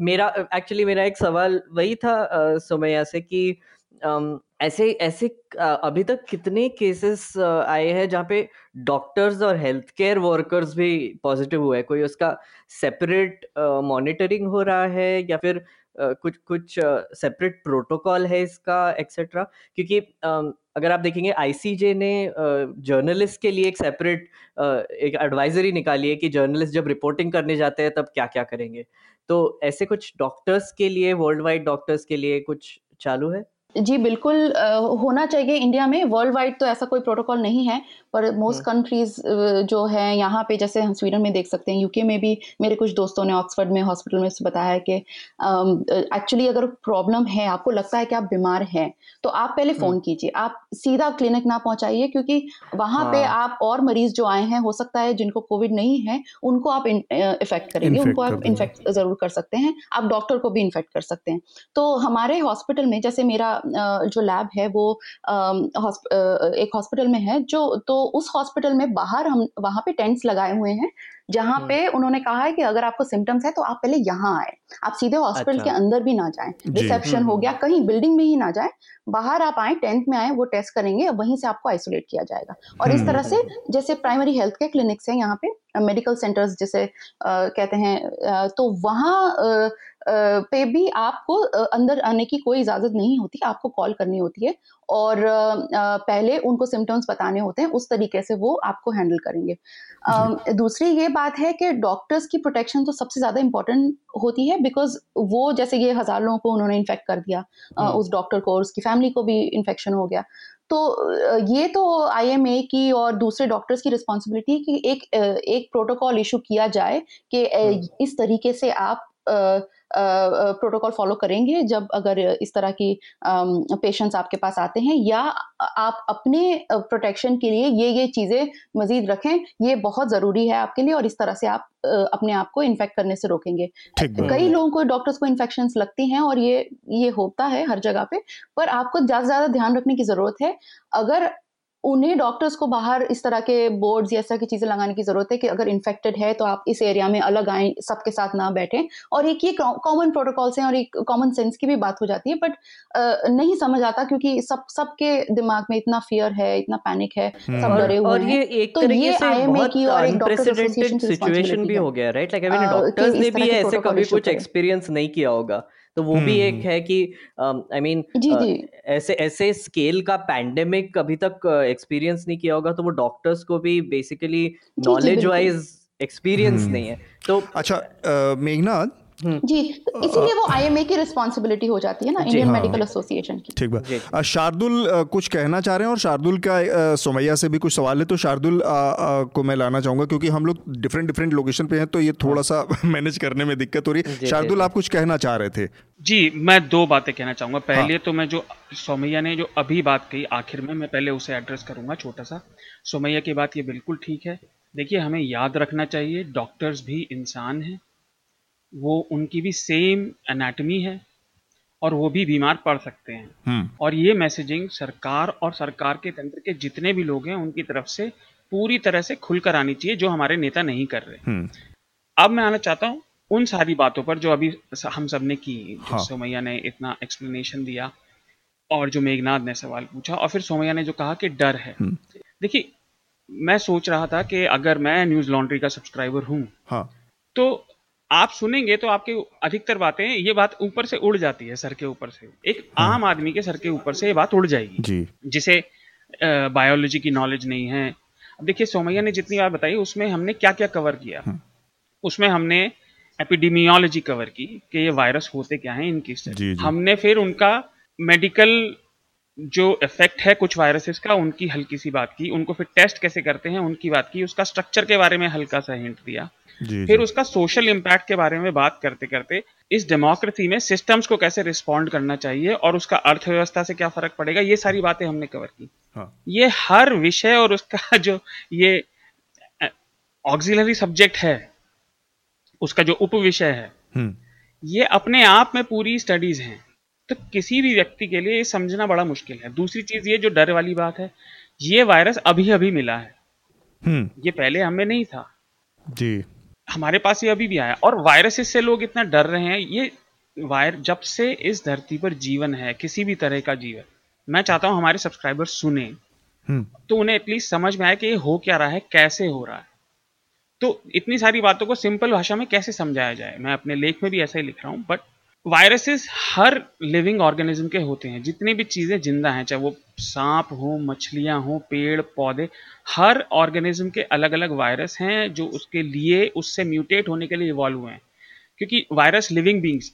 मेरा एक्चुअली मेरा एक सवाल वही था सुमैया से कि ऐसे ऐसे अभी तक कितने केसेस आए हैं जहाँ पे डॉक्टर्स और हेल्थ केयर वर्कर्स भी पॉजिटिव हुए कोई उसका सेपरेट मॉनिटरिंग हो रहा है या फिर कुछ कुछ सेपरेट प्रोटोकॉल है इसका एक्सेट्रा क्योंकि अगर आप देखेंगे आईसीजे ने जर्नलिस्ट के लिए एक सेपरेट एक एडवाइजरी निकाली है कि जर्नलिस्ट जब रिपोर्टिंग करने जाते हैं, तब क्या क्या करेंगे। तो ऐसे कुछ डॉक्टर्स के लिए वर्ल्ड वाइड डॉक्टर्स के लिए कुछ चालू है? जी, बिल्कुल होना चाहिए इंडिया में वर्ल्ड वाइड तो ऐसा कोई प्रोटोकॉल नहीं है, पर मोस्ट कंट्रीज़ जो है यहाँ पे जैसे हम स्वीडन में देख सकते हैं, यूके में भी मेरे कुछ दोस्तों ने ऑक्सफर्ड में हॉस्पिटल में बताया है कि एक्चुअली अगर प्रॉब्लम है, आपको लगता है कि आप बीमार हैं, तो आप पहले फ़ोन कीजिए। आप सीधा क्लिनिक ना पहुँचाइए क्योंकि वहाँ पे हाँ। आप और मरीज़ जो आए हैं, हो सकता है जिनको कोविड नहीं है, उनको आप इफ़ेक्ट करेंगे, उनको आप इन्फेक्ट ज़रूर कर सकते हैं, आप डॉक्टर को भी इन्फेक्ट कर सकते हैं। तो हमारे हॉस्पिटल में जैसे मेरा जो लैब है वो एक हॉस्पिटल में है जो तो उस हॉस्पिटल में बाहर हम वहाँ पे टेंट्स लगाए हुए हैं जहाँ। पे उन्होंने कहा है कि अगर आपको सिम्टम्स है तो आप पहले यहाँ आए आप सीधे हॉस्पिटल अच्छा। के अंदर भी ना जाएँ रिसेप्शन हो गया। कहीं बिल्डिंग में ही ना जाए बाहर आप आए टेंथ में आए वो टेस्ट करेंगे वहीं से आपको आइसोलेट किया जाएगा और इस तरह से जैसे प्राइमरी हेल्थ के क्लिनिक्स हैं यहाँ पे मेडिकल सेंटर्स जिसे कहते हैं तो वहाँ पे भी आपको अंदर आने की कोई इजाज़त नहीं होती आपको कॉल करनी होती है और पहले उनको सिम्टम्स बताने होते हैं उस तरीके से वो आपको हैंडल करेंगे। दूसरी ये बात है कि डॉक्टर्स की प्रोटेक्शन तो सबसे ज़्यादा इंपॉर्टेंट होती है बिकॉज़ वो जैसे ये हज़ार लोगों को उन्होंने इन्फेक्ट कर दिया हाँ। उस डॉक्टर को और उसकी फैमिली को भी इन्फेक्शन हो गया। तो ये तो आईएमए की और दूसरे डॉक्टर्स की रिस्पॉन्सिबिलिटी है कि एक एक प्रोटोकॉल इशू किया जाए कि हाँ। इस तरीके से आप प्रोटोकॉल फॉलो करेंगे जब अगर इस तरह की पेशेंट्स आपके पास आते हैं या आप अपने प्रोटेक्शन के लिए ये ये चीज़ें मजीद रखें ये बहुत ज़रूरी है आपके लिए और इस तरह से आप अपने आप को इन्फेक्ट करने से रोकेंगे। कई लोगों को डॉक्टर्स को इन्फेक्शन लगती हैं और ये ये होता है हर जगह पे पर आपको ज़्यादा से ज़्यादा ध्यान रखने की ज़रूरत है। अगर उन्हें डॉक्टर्स को बाहर इस तरह के बोर्ड्स या ऐसा की चीज़ें लगाने की ज़रूरत है कि अगर इन्फेक्टेड है तो आप इस एरिया में अलग आए सबके साथ ना बैठें। और एक ये कॉमन प्रोटोकॉल्स हैं और एक कॉमन सेंस की भी बात हो जाती है बट नहीं समझ आता क्योंकि सब सबके दिमाग में इतना फियर है इतना पैनिक है हम्म। सब डरे हुए हैं ये एक तो ये आईएमए की और एक डॉक्टर सिचुएशन भी हो। गया right like I mean doctors ने भी ऐसे कभी कुछ एक्सपीरियंस नहीं किया होगा। तो वो भी एक हम्म। है कि आई मीन ऐसे ऐसे स्केल का पैंडेमिक अभी तक एक्सपीरियंस नहीं किया होगा तो वो डॉक्टर्स को भी बेसिकली नॉलेज वाइज एक्सपीरियंस नहीं है तो अच्छा मेघनाथ। जी तो इसीलिए वो आईएमए की रिस्पॉन्सिबिलिटी हो जाती है ना इंडियन मेडिकल एसोसिएशन की। ठीक बात। शार्दुल कुछ कहना चाह रहे हैं और शार्दुल का सोमैया से भी कुछ सवाल है तो शार्दुल को मैं लाना चाहूँगा क्योंकि हम लोग डिफरेंट डिफरेंट लोकेशन पे हैं तो ये थोड़ा सा मैनेज करने में दिक्कत हो रही है। शार्दुल आप कुछ कहना चाह रहे थे? जी मैं दो बातें कहना चाहूँगा। पहले हाँ। तो मैं जो सोमैया ने जो अभी बात कही आखिर में मैं पहले उसे एड्रेस करूँगा छोटा सा। सोमैया की बात ये बिल्कुल ठीक है। देखिए हमें याद रखना चाहिए डॉक्टर्स भी इंसान हैं। वो उनकी भी सेम एनाटमी है और वो भी बीमार पड़ सकते हैं हम्म। और ये मैसेजिंग सरकार और सरकार के तंत्र के जितने भी लोग हैं उनकी तरफ़ से पूरी तरह से खुलकर आनी चाहिए जो हमारे नेता नहीं कर रहे हम्म। अब मैं आना चाहता हूँ उन सारी बातों पर जो अभी हम सबने की हाँ। सोमैया ने इतना एक्सप्लेनेशन दिया और जो मेघनाथ ने सवाल पूछा और फिर सोमैया ने जो कहा कि डर है हम्म। देखिए मैं सोच रहा था कि अगर मैं न्यूज़ लॉन्ड्री का सब्सक्राइबर हूँ हाँ. तो आप सुनेंगे तो आपके अधिकतर बातें ये बात ऊपर से उड़ जाती है सर के ऊपर से। एक हाँ। आम आदमी के सर के ऊपर से ये बात उड़ जाएगी। जी। जिसे बायोलॉजी की नॉलेज नहीं है। अब देखिए सोमैया ने जितनी बात बताई उसमें हमने क्या क्या कवर किया? हाँ। उसमें हमने एपिडेमियोलॉजी कवर की कि ये वायरस होते क्या हैं इनकी स्टडी हमने फिर उनका मेडिकल जो इफ़ेक्ट है कुछ वायरसेस का उनकी हल्की सी बात की उनको फिर टेस्ट कैसे करते हैं उनकी बात की उसका स्ट्रक्चर के बारे में हल्का सा हिंट दिया। जी, फिर उसका सोशल इम्पैक्ट के बारे में बात करते करते इस डेमोक्रेसी में सिस्टम्स को कैसे रिस्पॉन्ड करना चाहिए और उसका अर्थव्यवस्था से क्या फ़र्क पड़ेगा ये सारी बातें हमने कवर की। हाँ. ये हर विषय और उसका जो ये ऑक्सिलरी सब्जेक्ट है उसका जो उप विषय है हम्म। ये अपने आप में पूरी स्टडीज़ हैं। तो किसी भी व्यक्ति के लिए ये समझना बड़ा मुश्किल है। दूसरी चीज़ ये जो डर वाली बात है ये वायरस अभी अभी मिला है। हम्म। ये पहले हमें नहीं था। जी। हमारे पास ये अभी भी आया। और वायरसेस से लोग इतना डर रहे हैं ये वायर जब से इस धरती पर जीवन है किसी भी तरह का जीवन मैं चाहता हूँ हमारे सब्सक्राइबर सुने। हम्म। तो उन्हें एटलीस्ट समझ में आए कि ये हो क्या रहा है कैसे हो रहा है। तो इतनी सारी बातों को सिंपल भाषा में कैसे समझाया जाए? मैं अपने लेख में भी ऐसा ही लिख रहा हूँ बट वायरसेस हर लिविंग ऑर्गेनिज्म के होते हैं। जितनी भी चीज़ें ज़िंदा हैं चाहे वो सांप हो मछलियाँ हो पेड़ पौधे हर ऑर्गेनिज्म के अलग अलग वायरस हैं जो उसके लिए उससे म्यूटेट होने के लिए इवॉल्व हुए हैं। क्योंकि वायरस लिविंग बींग्स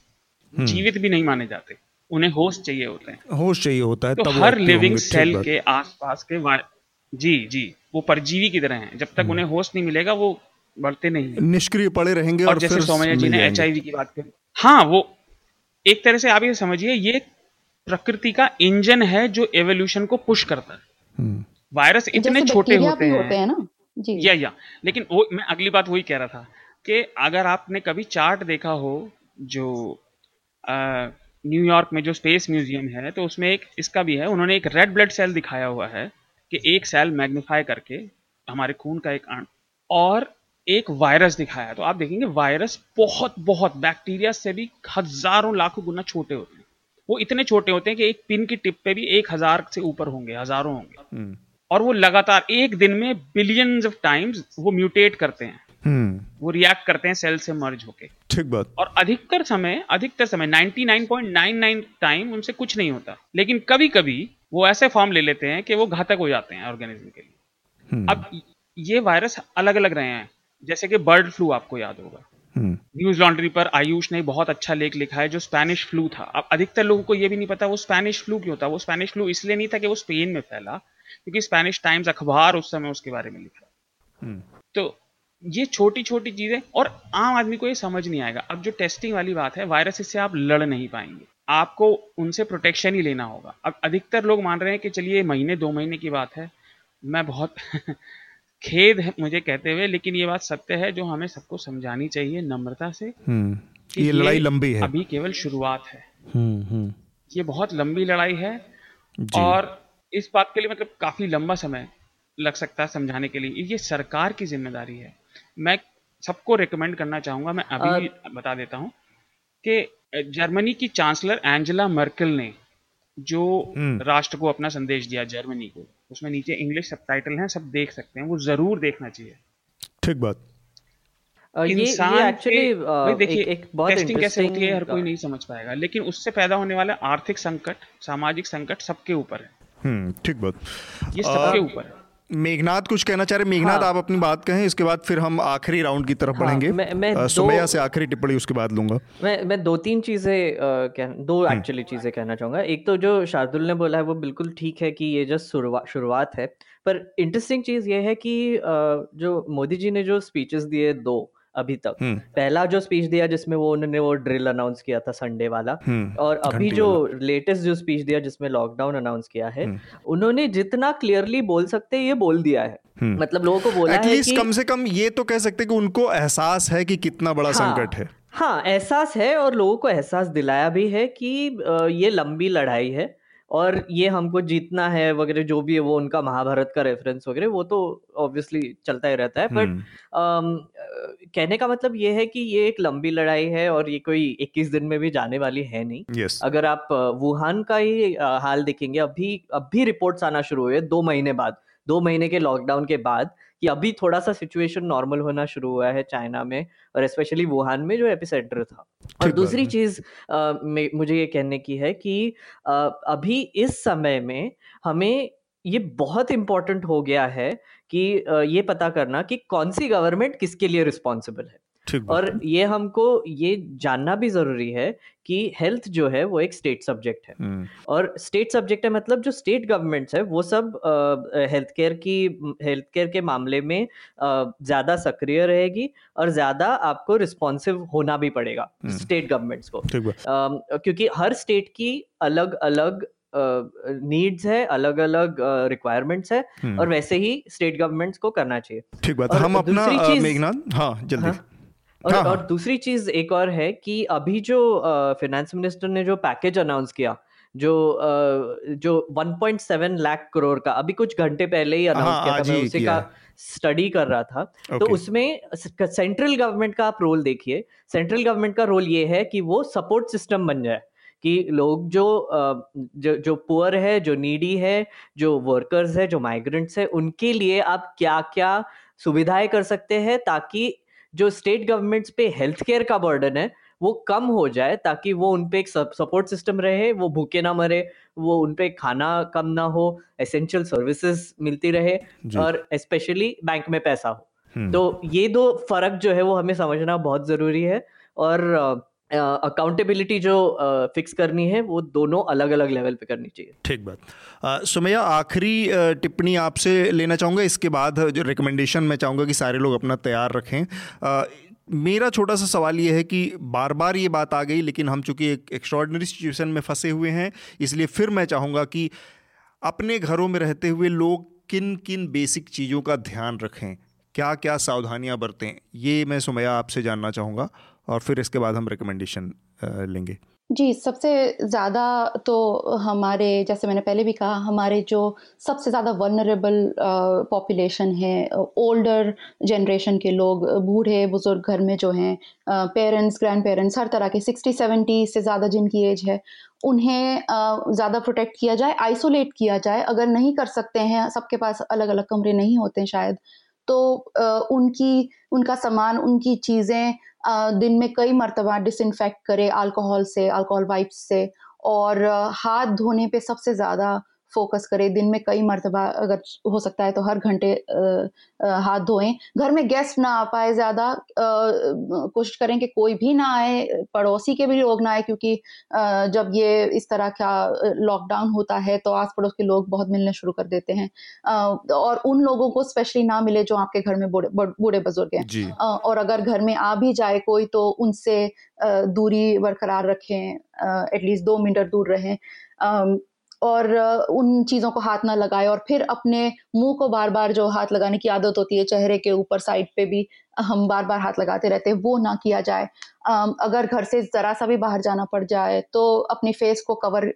जीवित भी नहीं माने जाते। उन्हें होस्ट चाहिए होते हैं। होस्ट चाहिए होता है तो हर लिविंग सेल के आसपास के जी जी वो परजीवी की तरह हैं। जब तक हम्म। उन्हें होस्ट नहीं मिलेगा वो बढ़ते नहीं निष्क्रिय पड़े रहेंगे और, और जैसे सौम्या जी ने एच की बात करी हाँ वो एक तरह से आप ये समझिए ये प्रकृति का इंजन है जो एवोल्यूशन को पुश करता है। हम्म। वायरस इतने छोटे होते हैं, होते हैं। ना? जी। या या। लेकिन वो मैं अगली बात वही कह रहा था कि अगर आपने कभी चार्ट देखा हो जो न्यूयॉर्क में जो स्पेस म्यूज़ियम है तो उसमें एक इसका भी है उन्होंने एक रेड ब्लड सेल दिखाया हुआ है कि एक सेल मैग्नीफाई करके हमारे खून का एक अण और एक वायरस दिखाया। तो आप देखेंगे वायरस बहुत बहुत बैक्टीरिया से भी हज़ारों लाखों गुना छोटे होते हैं। वो इतने छोटे होते हैं कि एक पिन की टिप पे भी एक हज़ार से ऊपर होंगे हज़ारों होंगे। हम्म। और वो लगातार एक दिन में बिलियंस ऑफ़ टाइम्स वो म्यूटेट करते हैं। हम्म। वो रिएक्ट करते हैं सेल से मर्ज होके। ठीक बात। और अधिकतर समय अधिकतर समय 99.99 टाइम उनसे कुछ नहीं होता। लेकिन कभी कभी वो ऐसे फॉर्म ले लेते हैं कि वो घातक हो जाते हैं ऑर्गेनिज्म के लिए। हम्म। अब ये वायरस अलग अलग रहे हैं। जैसे कि बर्ड फ्लू आपको याद होगा। न्यूज़ हम्म। लॉन्ड्री पर आयुष ने बहुत अच्छा लेख लिखा है जो स्पेनिश फ्लू था। अब अधिकतर लोगों को यह भी नहीं पता वो स्पेनिश फ्लू क्यों था। वो स्पेनिश फ्लू इसलिए नहीं था कि वो स्पेन में फैला क्योंकि स्पेनिश टाइम्स अखबार उस समय उसके बारे में लिखा। हम्म। तो ये छोटी छोटी चीज़ें और आम आदमी को ये समझ नहीं आएगा। अब जो टेस्टिंग वाली बात है वायरस इससे आप लड़ नहीं पाएँगे। आपको उनसे प्रोटेक्शन ही लेना होगा। अब अधिकतर लोग मान रहे हैं कि चलिए महीने दो महीने की बात है। मैं बहुत खेद है मुझे कहते हुए लेकिन ये बात सत्य है जो हमें सबको समझानी चाहिए नम्रता से हम्म, ये लड़ाई लंबी है। अभी केवल शुरुआत है। हम्म, हम्म। ये बहुत लंबी लड़ाई है और इस बात के लिए मतलब काफ़ी लंबा समय लग सकता है समझाने के लिए। ये सरकार की ज़िम्मेदारी है। मैं सबको रिकमेंड करना चाहूँगा मैं अभी आ... बता देता हूँ कि जर्मनी की चांसलर एंजेला मर्कल ने जो राष्ट्र को अपना संदेश दिया जर्मनी को उसमें नीचे इंग्लिश सब हैं सब देख सकते हैं वो ज़रूर देखना चाहिए। ठीक बात। इंसान ये एक्चुअली देखिए एक, एक बहुत टेस्टिंग कैसे होती है हर कोई नहीं समझ पाएगा लेकिन उससे पैदा होने वाला आर्थिक संकट सामाजिक संकट सबके ऊपर है। हम्म ठीक बात। ये सबके ऊपर है। मेघनाथ कुछ कहना चाह रहे मेघनाथ हाँ, आप अपनी बात कहें इसके बाद फिर हम आखिरी राउंड की तरफ़ हाँ, बढ़ेंगे। मैं, मैं सुमैया से आखिरी टिप्पणी उसके बाद लूँगा। मैं मैं दो तीन चीज़ें कह दो एक्चुअली हम्म। चीज़ें कहना चाहूँगा। एक तो जो शार्दुल ने बोला है वो बिल्कुल ठीक है कि ये जस्ट शुरुआत है। पर इंटरेस्टिंग चीज़ ये है कि जो मोदी जी ने जो स्पीचेस दिए दो अभी तक हम्म। पहला जो स्पीच दिया जिसमें वो उन्होंने वो ड्रिल अनाउंस किया था संडे वाला हम्म। और अभी जो लेटेस्ट जो स्पीच दिया जिसमें लॉकडाउन अनाउंस किया है हम्म। उन्होंने जितना क्लियरली बोल सकते ये बोल दिया है मतलब लोगों को बोला है कि कम से कम ये तो कह सकते कि उनको एहसास है कि कितना बड़ा हाँ, संकट है हाँ एहसास है और लोगों को एहसास दिलाया भी है कि ये लंबी लड़ाई है और ये हमको जीतना है वगैरह जो भी है वो उनका महाभारत का रेफरेंस वगैरह वो तो ऑब्वियसली चलता ही रहता है। बट कहने का मतलब ये है कि ये एक लंबी लड़ाई है और ये कोई 21 दिन में भी जाने वाली है नहीं। Yes. अगर आप वुहान का ही हाल देखेंगे अभी अभी रिपोर्ट्स आना शुरू हुए दो महीने बाद। दो महीने के लॉकडाउन के बाद। कि अभी थोड़ा सा सिचुएशन नॉर्मल होना शुरू हुआ है चाइना में और स्पेशली वुहान में जो एपिसेंटर था। और दूसरी चीज़ मुझे ये कहने की है कि आ, अभी इस समय में हमें ये बहुत इंपॉर्टेंट हो गया है कि ये पता करना कि कौन सी गवर्नमेंट किसके लिए रिस्पॉन्सिबल है। और ये हमको ये जानना भी ज़रूरी है कि हेल्थ जो है वो एक स्टेट सब्जेक्ट है। हम्म। और स्टेट सब्जेक्ट है मतलब जो स्टेट गवर्नमेंट्स है वो सब हेल्थ केयर की हेल्थ केयर के मामले में ज़्यादा सक्रिय रहेगी और ज़्यादा आपको रिस्पॉन्सिव होना भी पड़ेगा स्टेट हम्म। गवर्नमेंट्स को। क्योंकि हर स्टेट की अलग अलग नीड्स uh, है अलग अलग रिक्वायरमेंट्स uh, है हम्म। और वैसे ही स्टेट गवर्नमेंट्स को करना चाहिए। ठीक बात। हम अपना मेघनाथ हाँ जल्दी। हाँ, और हाँ, और हाँ। दूसरी चीज़ एक और है कि अभी जो फाइनेंस मिनिस्टर ने जो पैकेज अनाउंस किया जो जो 1.7 लाख करोड़ का अभी कुछ घंटे पहले ही अनाउंस हाँ, किया था मैं उसी का स्टडी कर रहा था। तो उसमें सेंट्रल गवर्नमेंट का आप रोल देखिए सेंट्रल गवर्नमेंट का रोल ये है कि वो सपोर्ट सिस्टम बन जाए कि लोग जो जो जो पुअर है जो नीडी है जो वर्कर्स है जो माइग्रेंट्स है उनके लिए आप क्या क्या सुविधाएँ कर सकते हैं ताकि जो स्टेट गवर्नमेंट्स पे हेल्थ केयर का बर्डन है वो कम हो जाए ताकि वो उन पे एक सपोर्ट सिस्टम रहे वो भूखे ना मरे वो उन पे खाना कम ना हो एसेंशियल सर्विसेज़ मिलती रहे और स्पेशली बैंक में पैसा हो हम्म। तो ये दो फ़र्क जो है वो हमें समझना बहुत ज़रूरी है और अकाउंटेबिलिटी जो फिक्स करनी है, वो दोनों अलग अलग लेवल पे करनी चाहिए। ठीक बात। सुमैया, आखिरी टिप्पणी आपसे लेना चाहूँगा। इसके बाद जो रिकमेंडेशन मैं चाहूँगा कि सारे लोग अपना तैयार रखें। मेरा छोटा सा सवाल ये है कि बार बार ये बात आ गई, लेकिन हम चूँकि एक एक्स्ट्रॉर्डनरी सिचुएशन में फंसे हुए हैं, इसलिए फिर मैं चाहूँगा कि अपने घरों में रहते हुए लोग किन किन बेसिक चीज़ों का ध्यान रखें? क्या क्या सावधानियाँ बरतें? ये मैं सुमैया आपसे जानना चाहूँगा। और फिर इसके बाद हम रिकमेंडेशन लेंगे जी, सबसे ज़्यादा तो हमारे जैसे मैंने पहले भी कहा हमारे जो सबसे ज़्यादा वल्नरेबल पॉपुलेशन है ओल्डर जनरेशन के लोग बूढ़े-बुज़ुर्ग घर में जो हैं पेरेंट्स, ग्रैंड पेरेंट्स हर तरह के 60-70 से ज़्यादा जिनकी एज है, उन्हें ज़्यादा प्रोटेक्ट किया जाए, आइसोलेट किया जाए। अगर नहीं कर सकते हैं, सबके पास अलग-अलग कमरे नहीं होते शायद, तो उनकी उनका सामान, उनकी चीज़ें दिन में कई मरतबा डिसइनफेक्ट करे अल्कोहल से अल्कोहल वाइप्स से और हाथ धोने पे सबसे ज़्यादा फोकस करें दिन में कई मरतबा अगर हो सकता है तो हर घंटे हाथ धोएँ। घर में गेस्ट ना आ पाए ज़्यादा कोशिश करें कि कोई भी ना आए पड़ोसी के भी लोग ना आए क्योंकि जब ये इस तरह का लॉकडाउन होता है तो आस पड़ोस के लोग बहुत मिलने शुरू कर देते हैं। और उन लोगों को स्पेशली ना मिले जो आपके घर में बूढ़े बुज़ुर्ग हैं। और अगर घर में आ भी जाए कोई तो उनसे दूरी बरकरार रखें एटलीस्ट दो मीटर दूर रहें। और उन चीज़ों को हाथ ना लगाए और फिर अपने मुँह को बार बार जो हाथ लगाने की आदत होती है, चेहरे के ऊपर साइड पे भी हम बार बार हाथ लगाते रहते हैं, वो ना किया जाए। अगर घर से ज़रा सा भी बाहर जाना पड़ जाए तो अपने फेस को कवर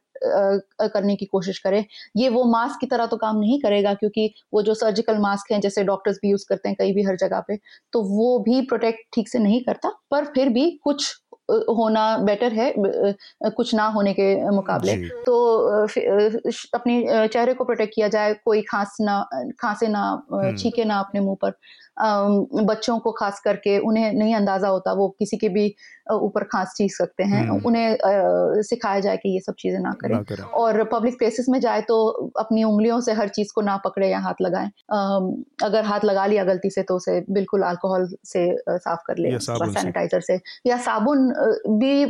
करने की कोशिश करें। ये वो मास्क की तरह तो काम नहीं करेगा, क्योंकि वो जो सर्जिकल मास्क हैं, जैसे डॉक्टर्स भी यूज़ करते हैं कहीं भी हर जगह पे तो वो भी प्रोटेक्ट ठीक से नहीं करता, पर फिर भी कुछ होना बेटर है कुछ ना होने के मुकाबले। तो अपने चेहरे को प्रोटेक्ट किया जाए कोई खांस ना खांसे ना हम्म। छीके ना अपने मुँह पर। बच्चों को खास करके उन्हें नहीं अंदाज़ा होता वो किसी के भी ऊपर खांस चीज़ सकते हैं। हम्म। उन्हें सिखाया जाए कि ये सब चीज़ें ना करें, और पब्लिक प्लेसेस में जाए तो अपनी उंगलियों से हर चीज़ को ना पकड़े या हाथ लगाएँ। अगर हाथ लगा लिया गलती से तो उसे बिल्कुल अल्कोहल से साफ़ कर ले। सैनिटाइजर से। या साबुन भी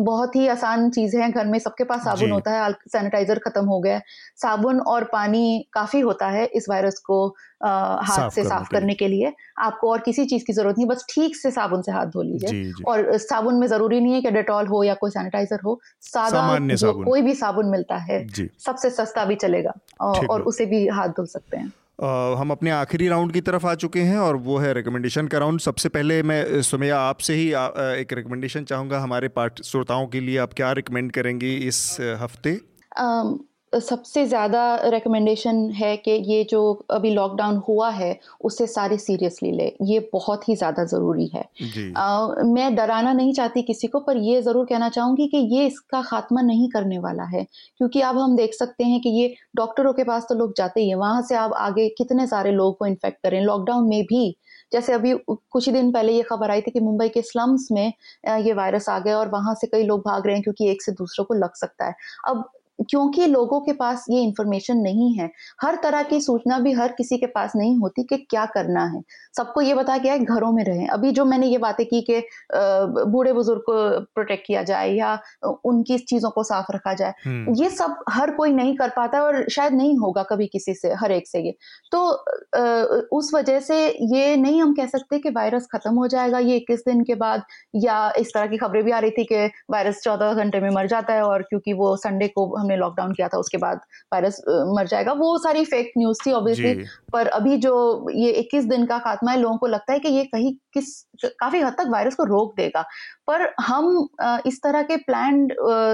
बहुत ही आसान चीज़ है। घर में सबके पास साबुन होता है सैनिटाइजर खत्म हो गया साबुन और पानी काफ़ी होता है इस वायरस को हाथ से साफ़ करने के लिए। आपको और किसी चीज़ की ज़रूरत नहीं बस ठीक से साबुन से हाथ धो लीजिए। और साबुन में ज़रूरी नहीं है कि डेटॉल हो या कोई सैनिटाइजर हो सादा जो कोई भी साबुन मिलता है सबसे सस्ता भी चलेगा और उसे भी हाथ धो सकते हैं। Uh, हम अपने आखिरी राउंड की तरफ़ आ चुके हैं और वो है रिकमेंडेशन का राउंड। सबसे पहले मैं सुमैया आपसे ही आ, एक रिकमेंडेशन चाहूँगा हमारे पार्ट श्रोताओं के लिए। आप क्या रिकमेंड करेंगी इस हफ़्ते? सबसे ज़्यादा रिकमेंडेशन है कि ये जो अभी लॉकडाउन हुआ है उसे सारे सीरियसली ले। ये बहुत ही ज़्यादा ज़रूरी है। आ, मैं डराना नहीं चाहती किसी को पर ये ज़रूर कहना चाहूँगी कि ये इसका खात्मा नहीं करने वाला है। क्योंकि अब हम देख सकते हैं कि ये डॉक्टरों के पास तो लोग जाते ही हैं। वहाँ से आप आगे कितने सारे लोगों को इन्फेक्ट करें? लॉकडाउन में भी जैसे अभी कुछ ही दिन पहले ये खबर आई थी कि मुंबई के स्लम्स में ये वायरस आ गया और वहाँ से कई लोग भाग रहे हैं क्योंकि एक से दूसरों को लग सकता है। अब क्योंकि लोगों के पास ये इंफॉर्मेशन नहीं है। हर तरह की सूचना भी हर किसी के पास नहीं होती कि क्या करना है। सबको ये बताया गया है घरों में रहें। अभी जो मैंने ये बातें की कि बूढ़े बुज़ुर्ग को प्रोटेक्ट किया जाए या उनकी चीज़ों को साफ़ रखा जाए हम्म। ये सब हर कोई नहीं कर पाता और शायद नहीं होगा कभी किसी से हर एक से ये। तो उस वजह से ये नहीं हम कह सकते कि वायरस खत्म हो जाएगा ये इक्कीस दिन के बाद या इस तरह की खबरें भी आ रही थी कि वायरस चौदह घंटे में मर जाता है और क्योंकि वो संडे को हमने लॉकडाउन किया था उसके बाद वायरस मर जाएगा वो सारी फेक न्यूज़ थी ऑब्वियसली पर अभी जो ये 21 दिन का खात्मा है लोगों को लगता है कि ये कहीं किस काफ़ी हद तक वायरस को रोक देगा। पर हम इस तरह के प्लान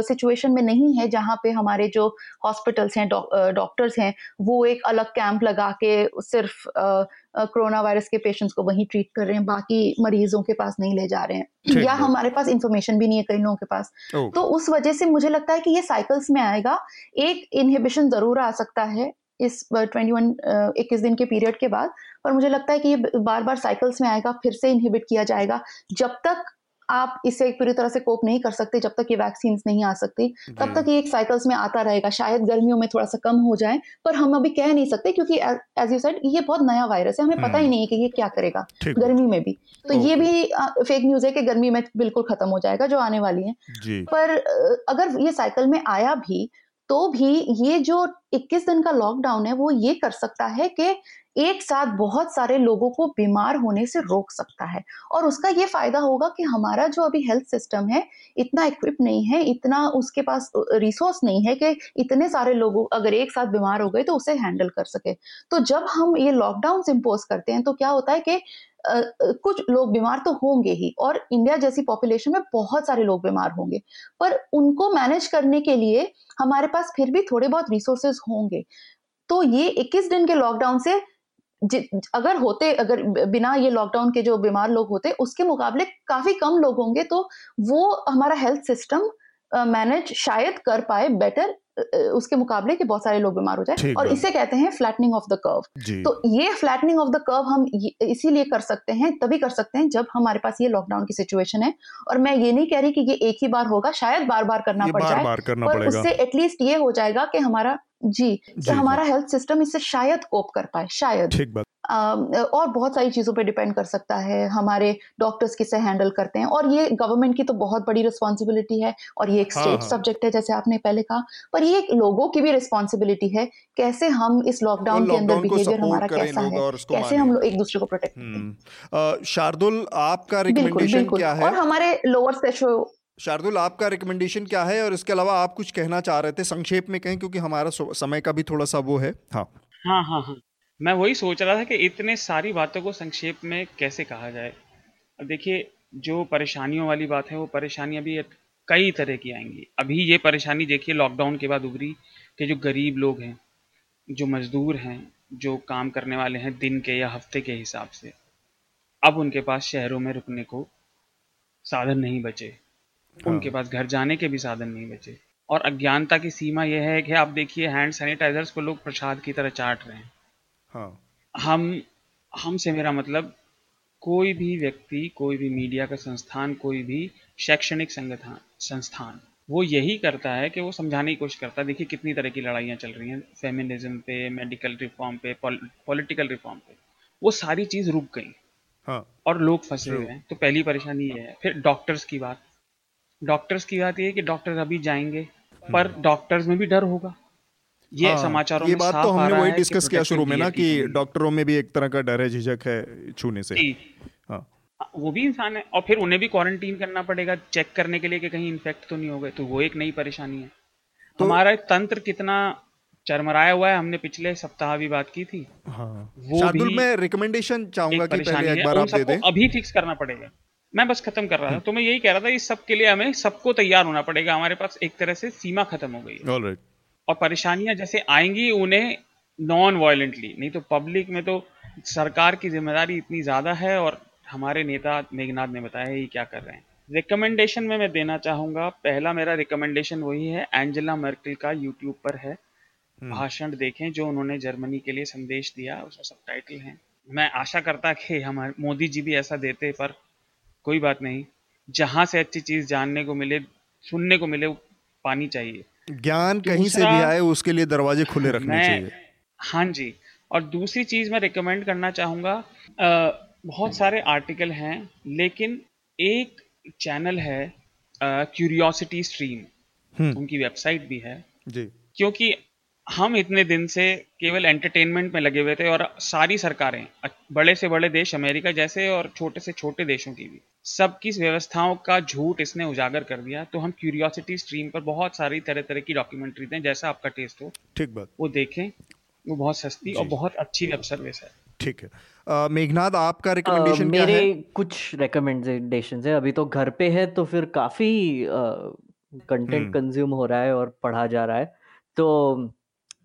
सिचुएशन में नहीं है जहाँ पे हमारे जो हॉस्पिटल्स हैं डॉक्टर्स हैं वो एक अलग कैंप लगा के सिर्फ़ कोरोना वायरस के पेशेंट्स को वहीं ट्रीट कर रहे हैं बाकी मरीजों के पास नहीं ले जा रहे हैं। या हमारे पास इंफॉर्मेशन भी नहीं है कई लोगों के पास। तो उस वजह से मुझे लगता है कि ये साइकिल्स में आएगा। एक इनहिबिशन ज़रूर आ सकता है इस ट्वेंटी वन इक्कीस दिन के पीरियड के बाद पर मुझे लगता है कि ये बार बार साइकिल्स में आएगा फिर से इनहिबिट किया जाएगा। जब तक आप इससे पूरी तरह से कोप नहीं कर सकते जब तक ये वैक्सीन नहीं आ सकती। तब तक ये एक साइकिल्स में आता रहेगा। शायद गर्मियों में थोड़ा सा कम हो जाए पर हम अभी कह नहीं सकते क्योंकि एज यू सेड ये बहुत नया वायरस है। हमें पता ही हम्म। नहीं है कि ये क्या करेगा गर्मी में भी। तो ये भी फेक न्यूज़ है कि गर्मी में बिल्कुल खत्म हो जाएगा जो आने वाली है। पर अगर ये साइकिल में आया भी तो भी ये जो 21 दिन का लॉकडाउन है वो ये कर सकता है कि एक साथ बहुत सारे लोगों को बीमार होने से रोक सकता है। और उसका ये फ़ायदा होगा कि हमारा जो अभी हेल्थ सिस्टम है इतना इक्विप नहीं है इतना उसके पास रिसोर्स नहीं है कि इतने सारे लोगों अगर एक साथ बीमार हो गए तो उसे हैंडल कर सके। तो जब हम ये लॉकडाउन इम्पोज करते हैं तो क्या होता है कि Uh, कुछ लोग बीमार तो होंगे ही और इंडिया जैसी पॉपुलेशन में बहुत सारे लोग बीमार होंगे। पर उनको मैनेज करने के लिए हमारे पास फिर भी थोड़े बहुत रिसोर्सेज होंगे। तो ये 21 दिन के लॉकडाउन से अगर होते अगर बिना ये लॉकडाउन के जो बीमार लोग होते उसके मुकाबले काफ़ी कम लोग होंगे तो वो हमारा हेल्थ सिस्टम मैनेज शायद कर पाए बेटर उसके मुकाबले कि बहुत सारे लोग बीमार हो जाए। और इसे कहते हैं फ्लैटनिंग ऑफ़ द कर्व तो ये फ्लैटनिंग ऑफ़ द कर्व हम इसीलिए कर सकते हैं तभी कर सकते हैं जब हमारे पास ये लॉकडाउन की सिचुएशन है। और मैं ये नहीं कह रही कि ये एक ही बार होगा शायद बार बार करना पड़ जाए पर उससे एटलीस्ट ये हो जाएगा कि हमारा जी, जी हमारा हेल्थ सिस्टम इससे शायद कोप कर पाए शायद। ठीक बात। और बहुत सारी चीज़ों पे डिपेंड कर सकता है हमारे डॉक्टर्स किसे हैंडल करते हैं और ये गवर्नमेंट की तो बहुत बड़ी रिस्पॉन्सिबिलिटी है और ये एक स्टेट हाँ, सब्जेक्ट हाँ। है जैसे आपने पहले कहा पर ये लोगों की भी रिस्पॉन्सिबिलिटी है कैसे हम इस लॉकडाउन के अंदर बिहेवियर हमारा कैसा है कैसे हम लोग एक दूसरे को प्रोटेक्ट करते हैं शार्दुल आपका रिकमेंडेशन क्या है? और हमारे लोअर सेशो शार्दुल, आपका रिकमेंडेशन क्या है? और इसके अलावा आप कुछ कहना चाह रहे थे, संक्षेप में कहें, क्योंकि हमारा समय का भी थोड़ा सा वो है। हाँ। हाँ हाँ हाँ। मैं वही सोच रहा था कि इतने सारी बातों को संक्षेप में कैसे कहा जाए। देखिए, जो परेशानियों वाली बात है, वो परेशानी भी कई तरह की आएँगी। अभी ये परेशानी देखिए लॉकडाउन के बाद उभरी कि जो गरीब लोग हैं, जो मजदूर हैं, जो काम करने वाले हैं दिन के या हफ़्ते के हिसाब से, अब उनके पास शहरों में रुकने को साधन नहीं बचे। हाँ। उनके पास घर जाने के भी साधन नहीं बचे। और अज्ञानता की सीमा यह है कि आप देखिए हैंड सैनिटाइजर्स को लोग प्रसाद की तरह चाट रहे हैं। हाँ। हम हमसे मेरा मतलब कोई भी व्यक्ति कोई भी मीडिया का संस्थान कोई भी शैक्षणिक संगठन संस्थान वो यही करता है कि वो समझाने की कोशिश करता है देखिए कितनी तरह की लड़ाइयाँ चल रही हैं फेमिनिज्म पे मेडिकल रिफॉर्म पे पॉलिटिकल रिफॉर्म पे। वो सारी चीज़ रुक गई। हाँ। और लोग फंसे हुए हैं। तो पहली परेशानी ये है। फिर डॉक्टर्स की बात। डॉक्टर्स की बात ये कि डॉक्टर अभी जाएँगे पर डॉक्टर्स हम्म। में भी डर होगा। ये हाँ, समाचारों ये बात तो हमने वही डिस्कस किया शुरू में ना कि डॉक्टरों में भी एक तरह का डर है झिझक है छूने से। हाँ। वो भी इंसान है और फिर उन्हें भी क्वारंटीन करना पड़ेगा चेक करने के लिए कि कहीं इन्फेक्ट तो नहीं हो गए तो वो एक नई परेशानी है। तो, हमारा तंत्र कितना चरमराया हुआ है हमने पिछले सप्ताह भी बात की थी। हाँ, वो भी मैं रिकमेंडेशन चाहूँगा कि पहले एक बार आप दे दें। अभी फिक्स करना पड़ेगा। मैं बस खत्म कर रहा था। तो मैं यही कह रहा था इस सब के लिए हमें सबको तैयार होना पड़ेगा हमारे पास एक तरह से सीमा खत्म हो गई है right. और परेशानियाँ जैसे आएँगी उन्हें नॉन वायलेंटली नहीं तो पब्लिक में तो सरकार की ज़िम्मेदारी इतनी ज़्यादा है और हमारे नेता मेघनाथ ने बताया ये क्या कर रहे हैं रिकमेंडेशन में मैं देना चाहूँगा पहला मेरा रिकमेंडेशन वही है एंजेला मर्कल का यूट्यूब पर है हम्म। भाषण देखें जो उन्होंने जर्मनी के लिए संदेश दिया उसका सब टाइटल है मैं आशा करता कि हमारे मोदी जी भी ऐसा देते पर कोई बात नहीं। जहाँ से अच्छी चीज़ जानने को मिले सुनने को मिले पानी चाहिए। ज्ञान कहीं से भी आए उसके लिए दरवाजे खुले रखने चाहिए। हाँ जी। और दूसरी चीज़ मैं रिकमेंड करना चाहूँगा बहुत सारे आर्टिकल हैं लेकिन एक चैनल है क्यूरियोसिटी स्ट्रीम हम्म। उनकी वेबसाइट भी है। जी। क्योंकि हम इतने दिन से केवल एंटरटेनमेंट में लगे हुए थे और सारी सरकारें बड़े से बड़े देश अमेरिका जैसे और छोटे से छोटे देशों की भी सबकी व्यवस्थाओं का झूठ इसने उजागर कर दिया। तो हम क्यूरियोसिटी स्ट्रीम पर बहुत सारी तरह तरह की डॉक्यूमेंट्री दें जैसा आपका टेस्ट हो। ठीक बात। वो देखें वो बहुत सस्ती और बहुत अच्छी वेब सर्विस है। ठीक है। मेघनाथ आपका रिकमेंडेशन क्या मेरे कुछ रिकमेंडेशन है। अभी तो घर पे है तो फिर काफ़ी कंटेंट कंज्यूम हम्म। हो रहा है और पढ़ा जा रहा है। तो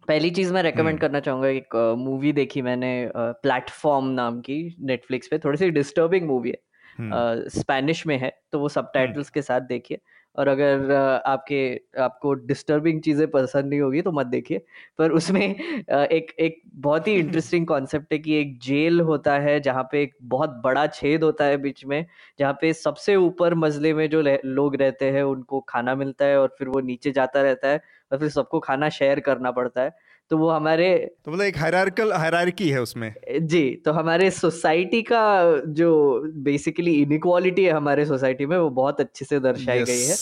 पहली चीज़ मैं रेकमेंड हम्म। करना चाहूँगा एक मूवी देखी मैंने प्लेटफॉर्म नाम की नेटफ्लिक्स पे थोड़ी सी डिस्टर्बिंग मूवी है स्पेनिश हम्म। में है तो वो सब टाइटल्स के साथ देखिए और अगर आपके आपको डिस्टर्बिंग चीज़ें पसंद नहीं होगी तो मत देखिए। पर उसमें एक एक बहुत ही इंटरेस्टिंग कॉन्सेप्ट है कि एक जेल होता है जहाँ पे एक बहुत बड़ा छेद होता है बीच में जहाँ पे सबसे ऊपर मजले में जो लोग रहते हैं उनको खाना मिलता है और फिर वो नीचे जाता रहता है और फिर सबको खाना शेयर करना पड़ता है। तो वो हमारे तो मतलब एक हायरार्कल हायरार्की है उसमें। जी तो हमारे सोसाइटी का जो बेसिकली इनक्वालिटी है हमारे सोसाइटी में वो बहुत अच्छे से दर्शाई yes. गई है।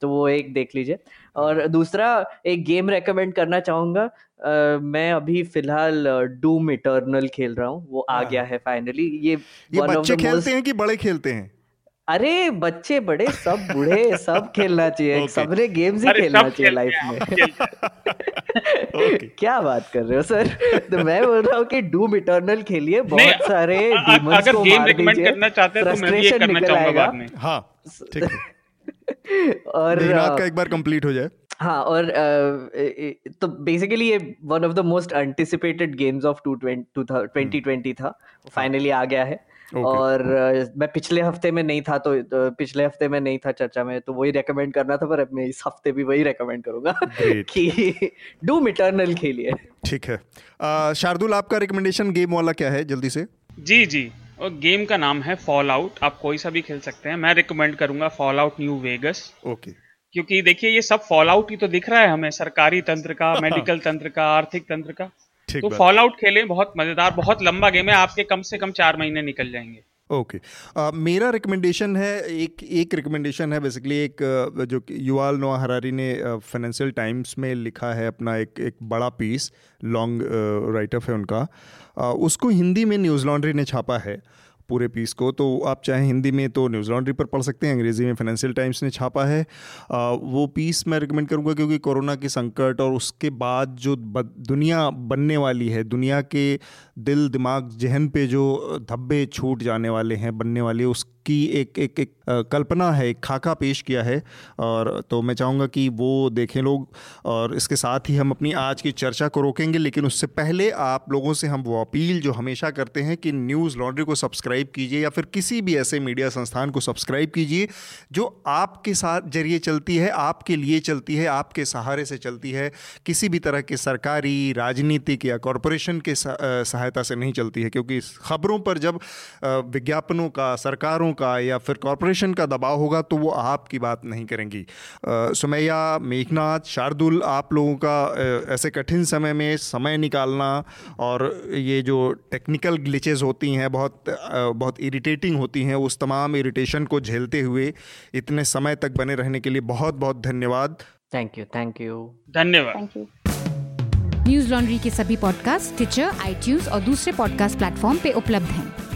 तो वो एक देख लीजिए। और दूसरा एक गेम रेकमेंड करना चाहूँगा। मैं अभी फ़िलहाल डूम इटर्नल खेल रहा हूँ। वो आ हाँ। गया है फाइनली ये ये बच्चे खेलते most... हैं कि बड़े खेलते हैं? अरे बच्चे बड़े सब बूढ़े सब खेलना चाहिए okay. सबने गेम्स ही खेलना चाहिए लाइफ में। okay. क्या बात कर रहे हो सर तो मैं बोल रहा हूँ कि डूम इटर्नल खेलिए बहुत सारे अगर को गेम रिकमेंड करना चाहते हैं तो मैं भी करना चाहूँगा हाँ ठीक है। और का एक बार कंप्लीट हो जाए। हाँ और तो बेसिकली ये one of the most anticipated games of two twenty twenty था। फाइनली आ गया है। Okay. और मैं पिछले हफ़्ते में नहीं था तो पिछले हफ़्ते में नहीं था चर्चा में तो वही रेकमेंड करना था पर अब मैं इस हफ़्ते भी वही रेकमेंड करूँगा कि डूम इटर्नल खेलिए ठीक है। शार्दुल आपका रिकमेंडेशन गेम वाला क्या है जल्दी से? जी जी। और गेम का नाम है फॉल आउट आप कोई सा भी खेल सकते हैं। मैं रिकमेंड करूँगा Fallout New Vegas okay क्योंकि देखिए ये सब फॉल आउट ही तो दिख रहा है हमें सरकारी तंत्र का मेडिकल तंत्र का आर्थिक तंत्र का। तो फॉल आउट खेले बहुत मज़ेदार बहुत लंबा गेम है आपके कम से कम चार महीने निकल जाएँगे। ओके। okay. uh, मेरा रिकमेंडेशन है एक एक रिकमेंडेशन है बेसिकली एक uh, जो युवाल नोआ हरारी ने फाइनेंशियल uh, टाइम्स में लिखा है अपना एक एक बड़ा पीस लॉन्ग राइटअप है उनका। uh, उसको हिंदी में न्यूज़ लॉन्ड्री ने छापा है। पूरे पीस को। तो आप चाहे हिंदी में तो न्यूज़ लॉन्ड्री पर पढ़ सकते हैं अंग्रेज़ी में फाइनेंशियल टाइम्स ने छापा है। आ, वो पीस मैं रिकमेंड करूँगा क्योंकि कोरोना के संकट और उसके बाद जो दुनिया बनने वाली है दुनिया के दिल दिमाग जहन पे जो धब्बे छूट जाने वाले हैं बनने वाले उस की एक एक एक कल्पना है, एक खाका पेश किया है। और तो मैं चाहूँगा कि वो देखें लोग और इसके साथ ही हम अपनी आज की चर्चा को रोकेंगे, लेकिन उससे पहले आप लोगों से हम वो अपील जो हमेशा करते हैं कि न्यूज़ लॉन्ड्री को सब्सक्राइब कीजिए या फिर किसी भी ऐसे मीडिया संस्थान को सब्सक्राइब कीजिए जो आपके साथ ज़रिए चलती है, आपके लिए चलती है, आपके सहारे से चलती है। किसी भी तरह के सरकारी, राजनीतिक या कॉरपोरेशन के सहायता से नहीं चलती है, क्योंकि खबरों पर जब विज्ञापनों का, सरकारों का या फिर कॉरपोरेशन का दबाव होगा तो वो आपकी बात नहीं करेंगी। सुमैया मेघनाथ शार्दुल आप लोगों का ऐसे कठिन समय में समय निकालना और ये जो टेक्निकल ग्लिचेज होती हैं बहुत बहुत इरिटेटिंग होती हैं उस तमाम इरिटेशन को झेलते हुए इतने समय तक बने रहने के लिए बहुत बहुत धन्यवाद। थैंक यू थैंक यू धन्यवाद। न्यूज़ लॉन्ड्री के सभी पॉडकास्ट ट्विटर आई और दूसरे पॉडकास्ट प्लेटफॉर्म पे उपलब्ध हैं।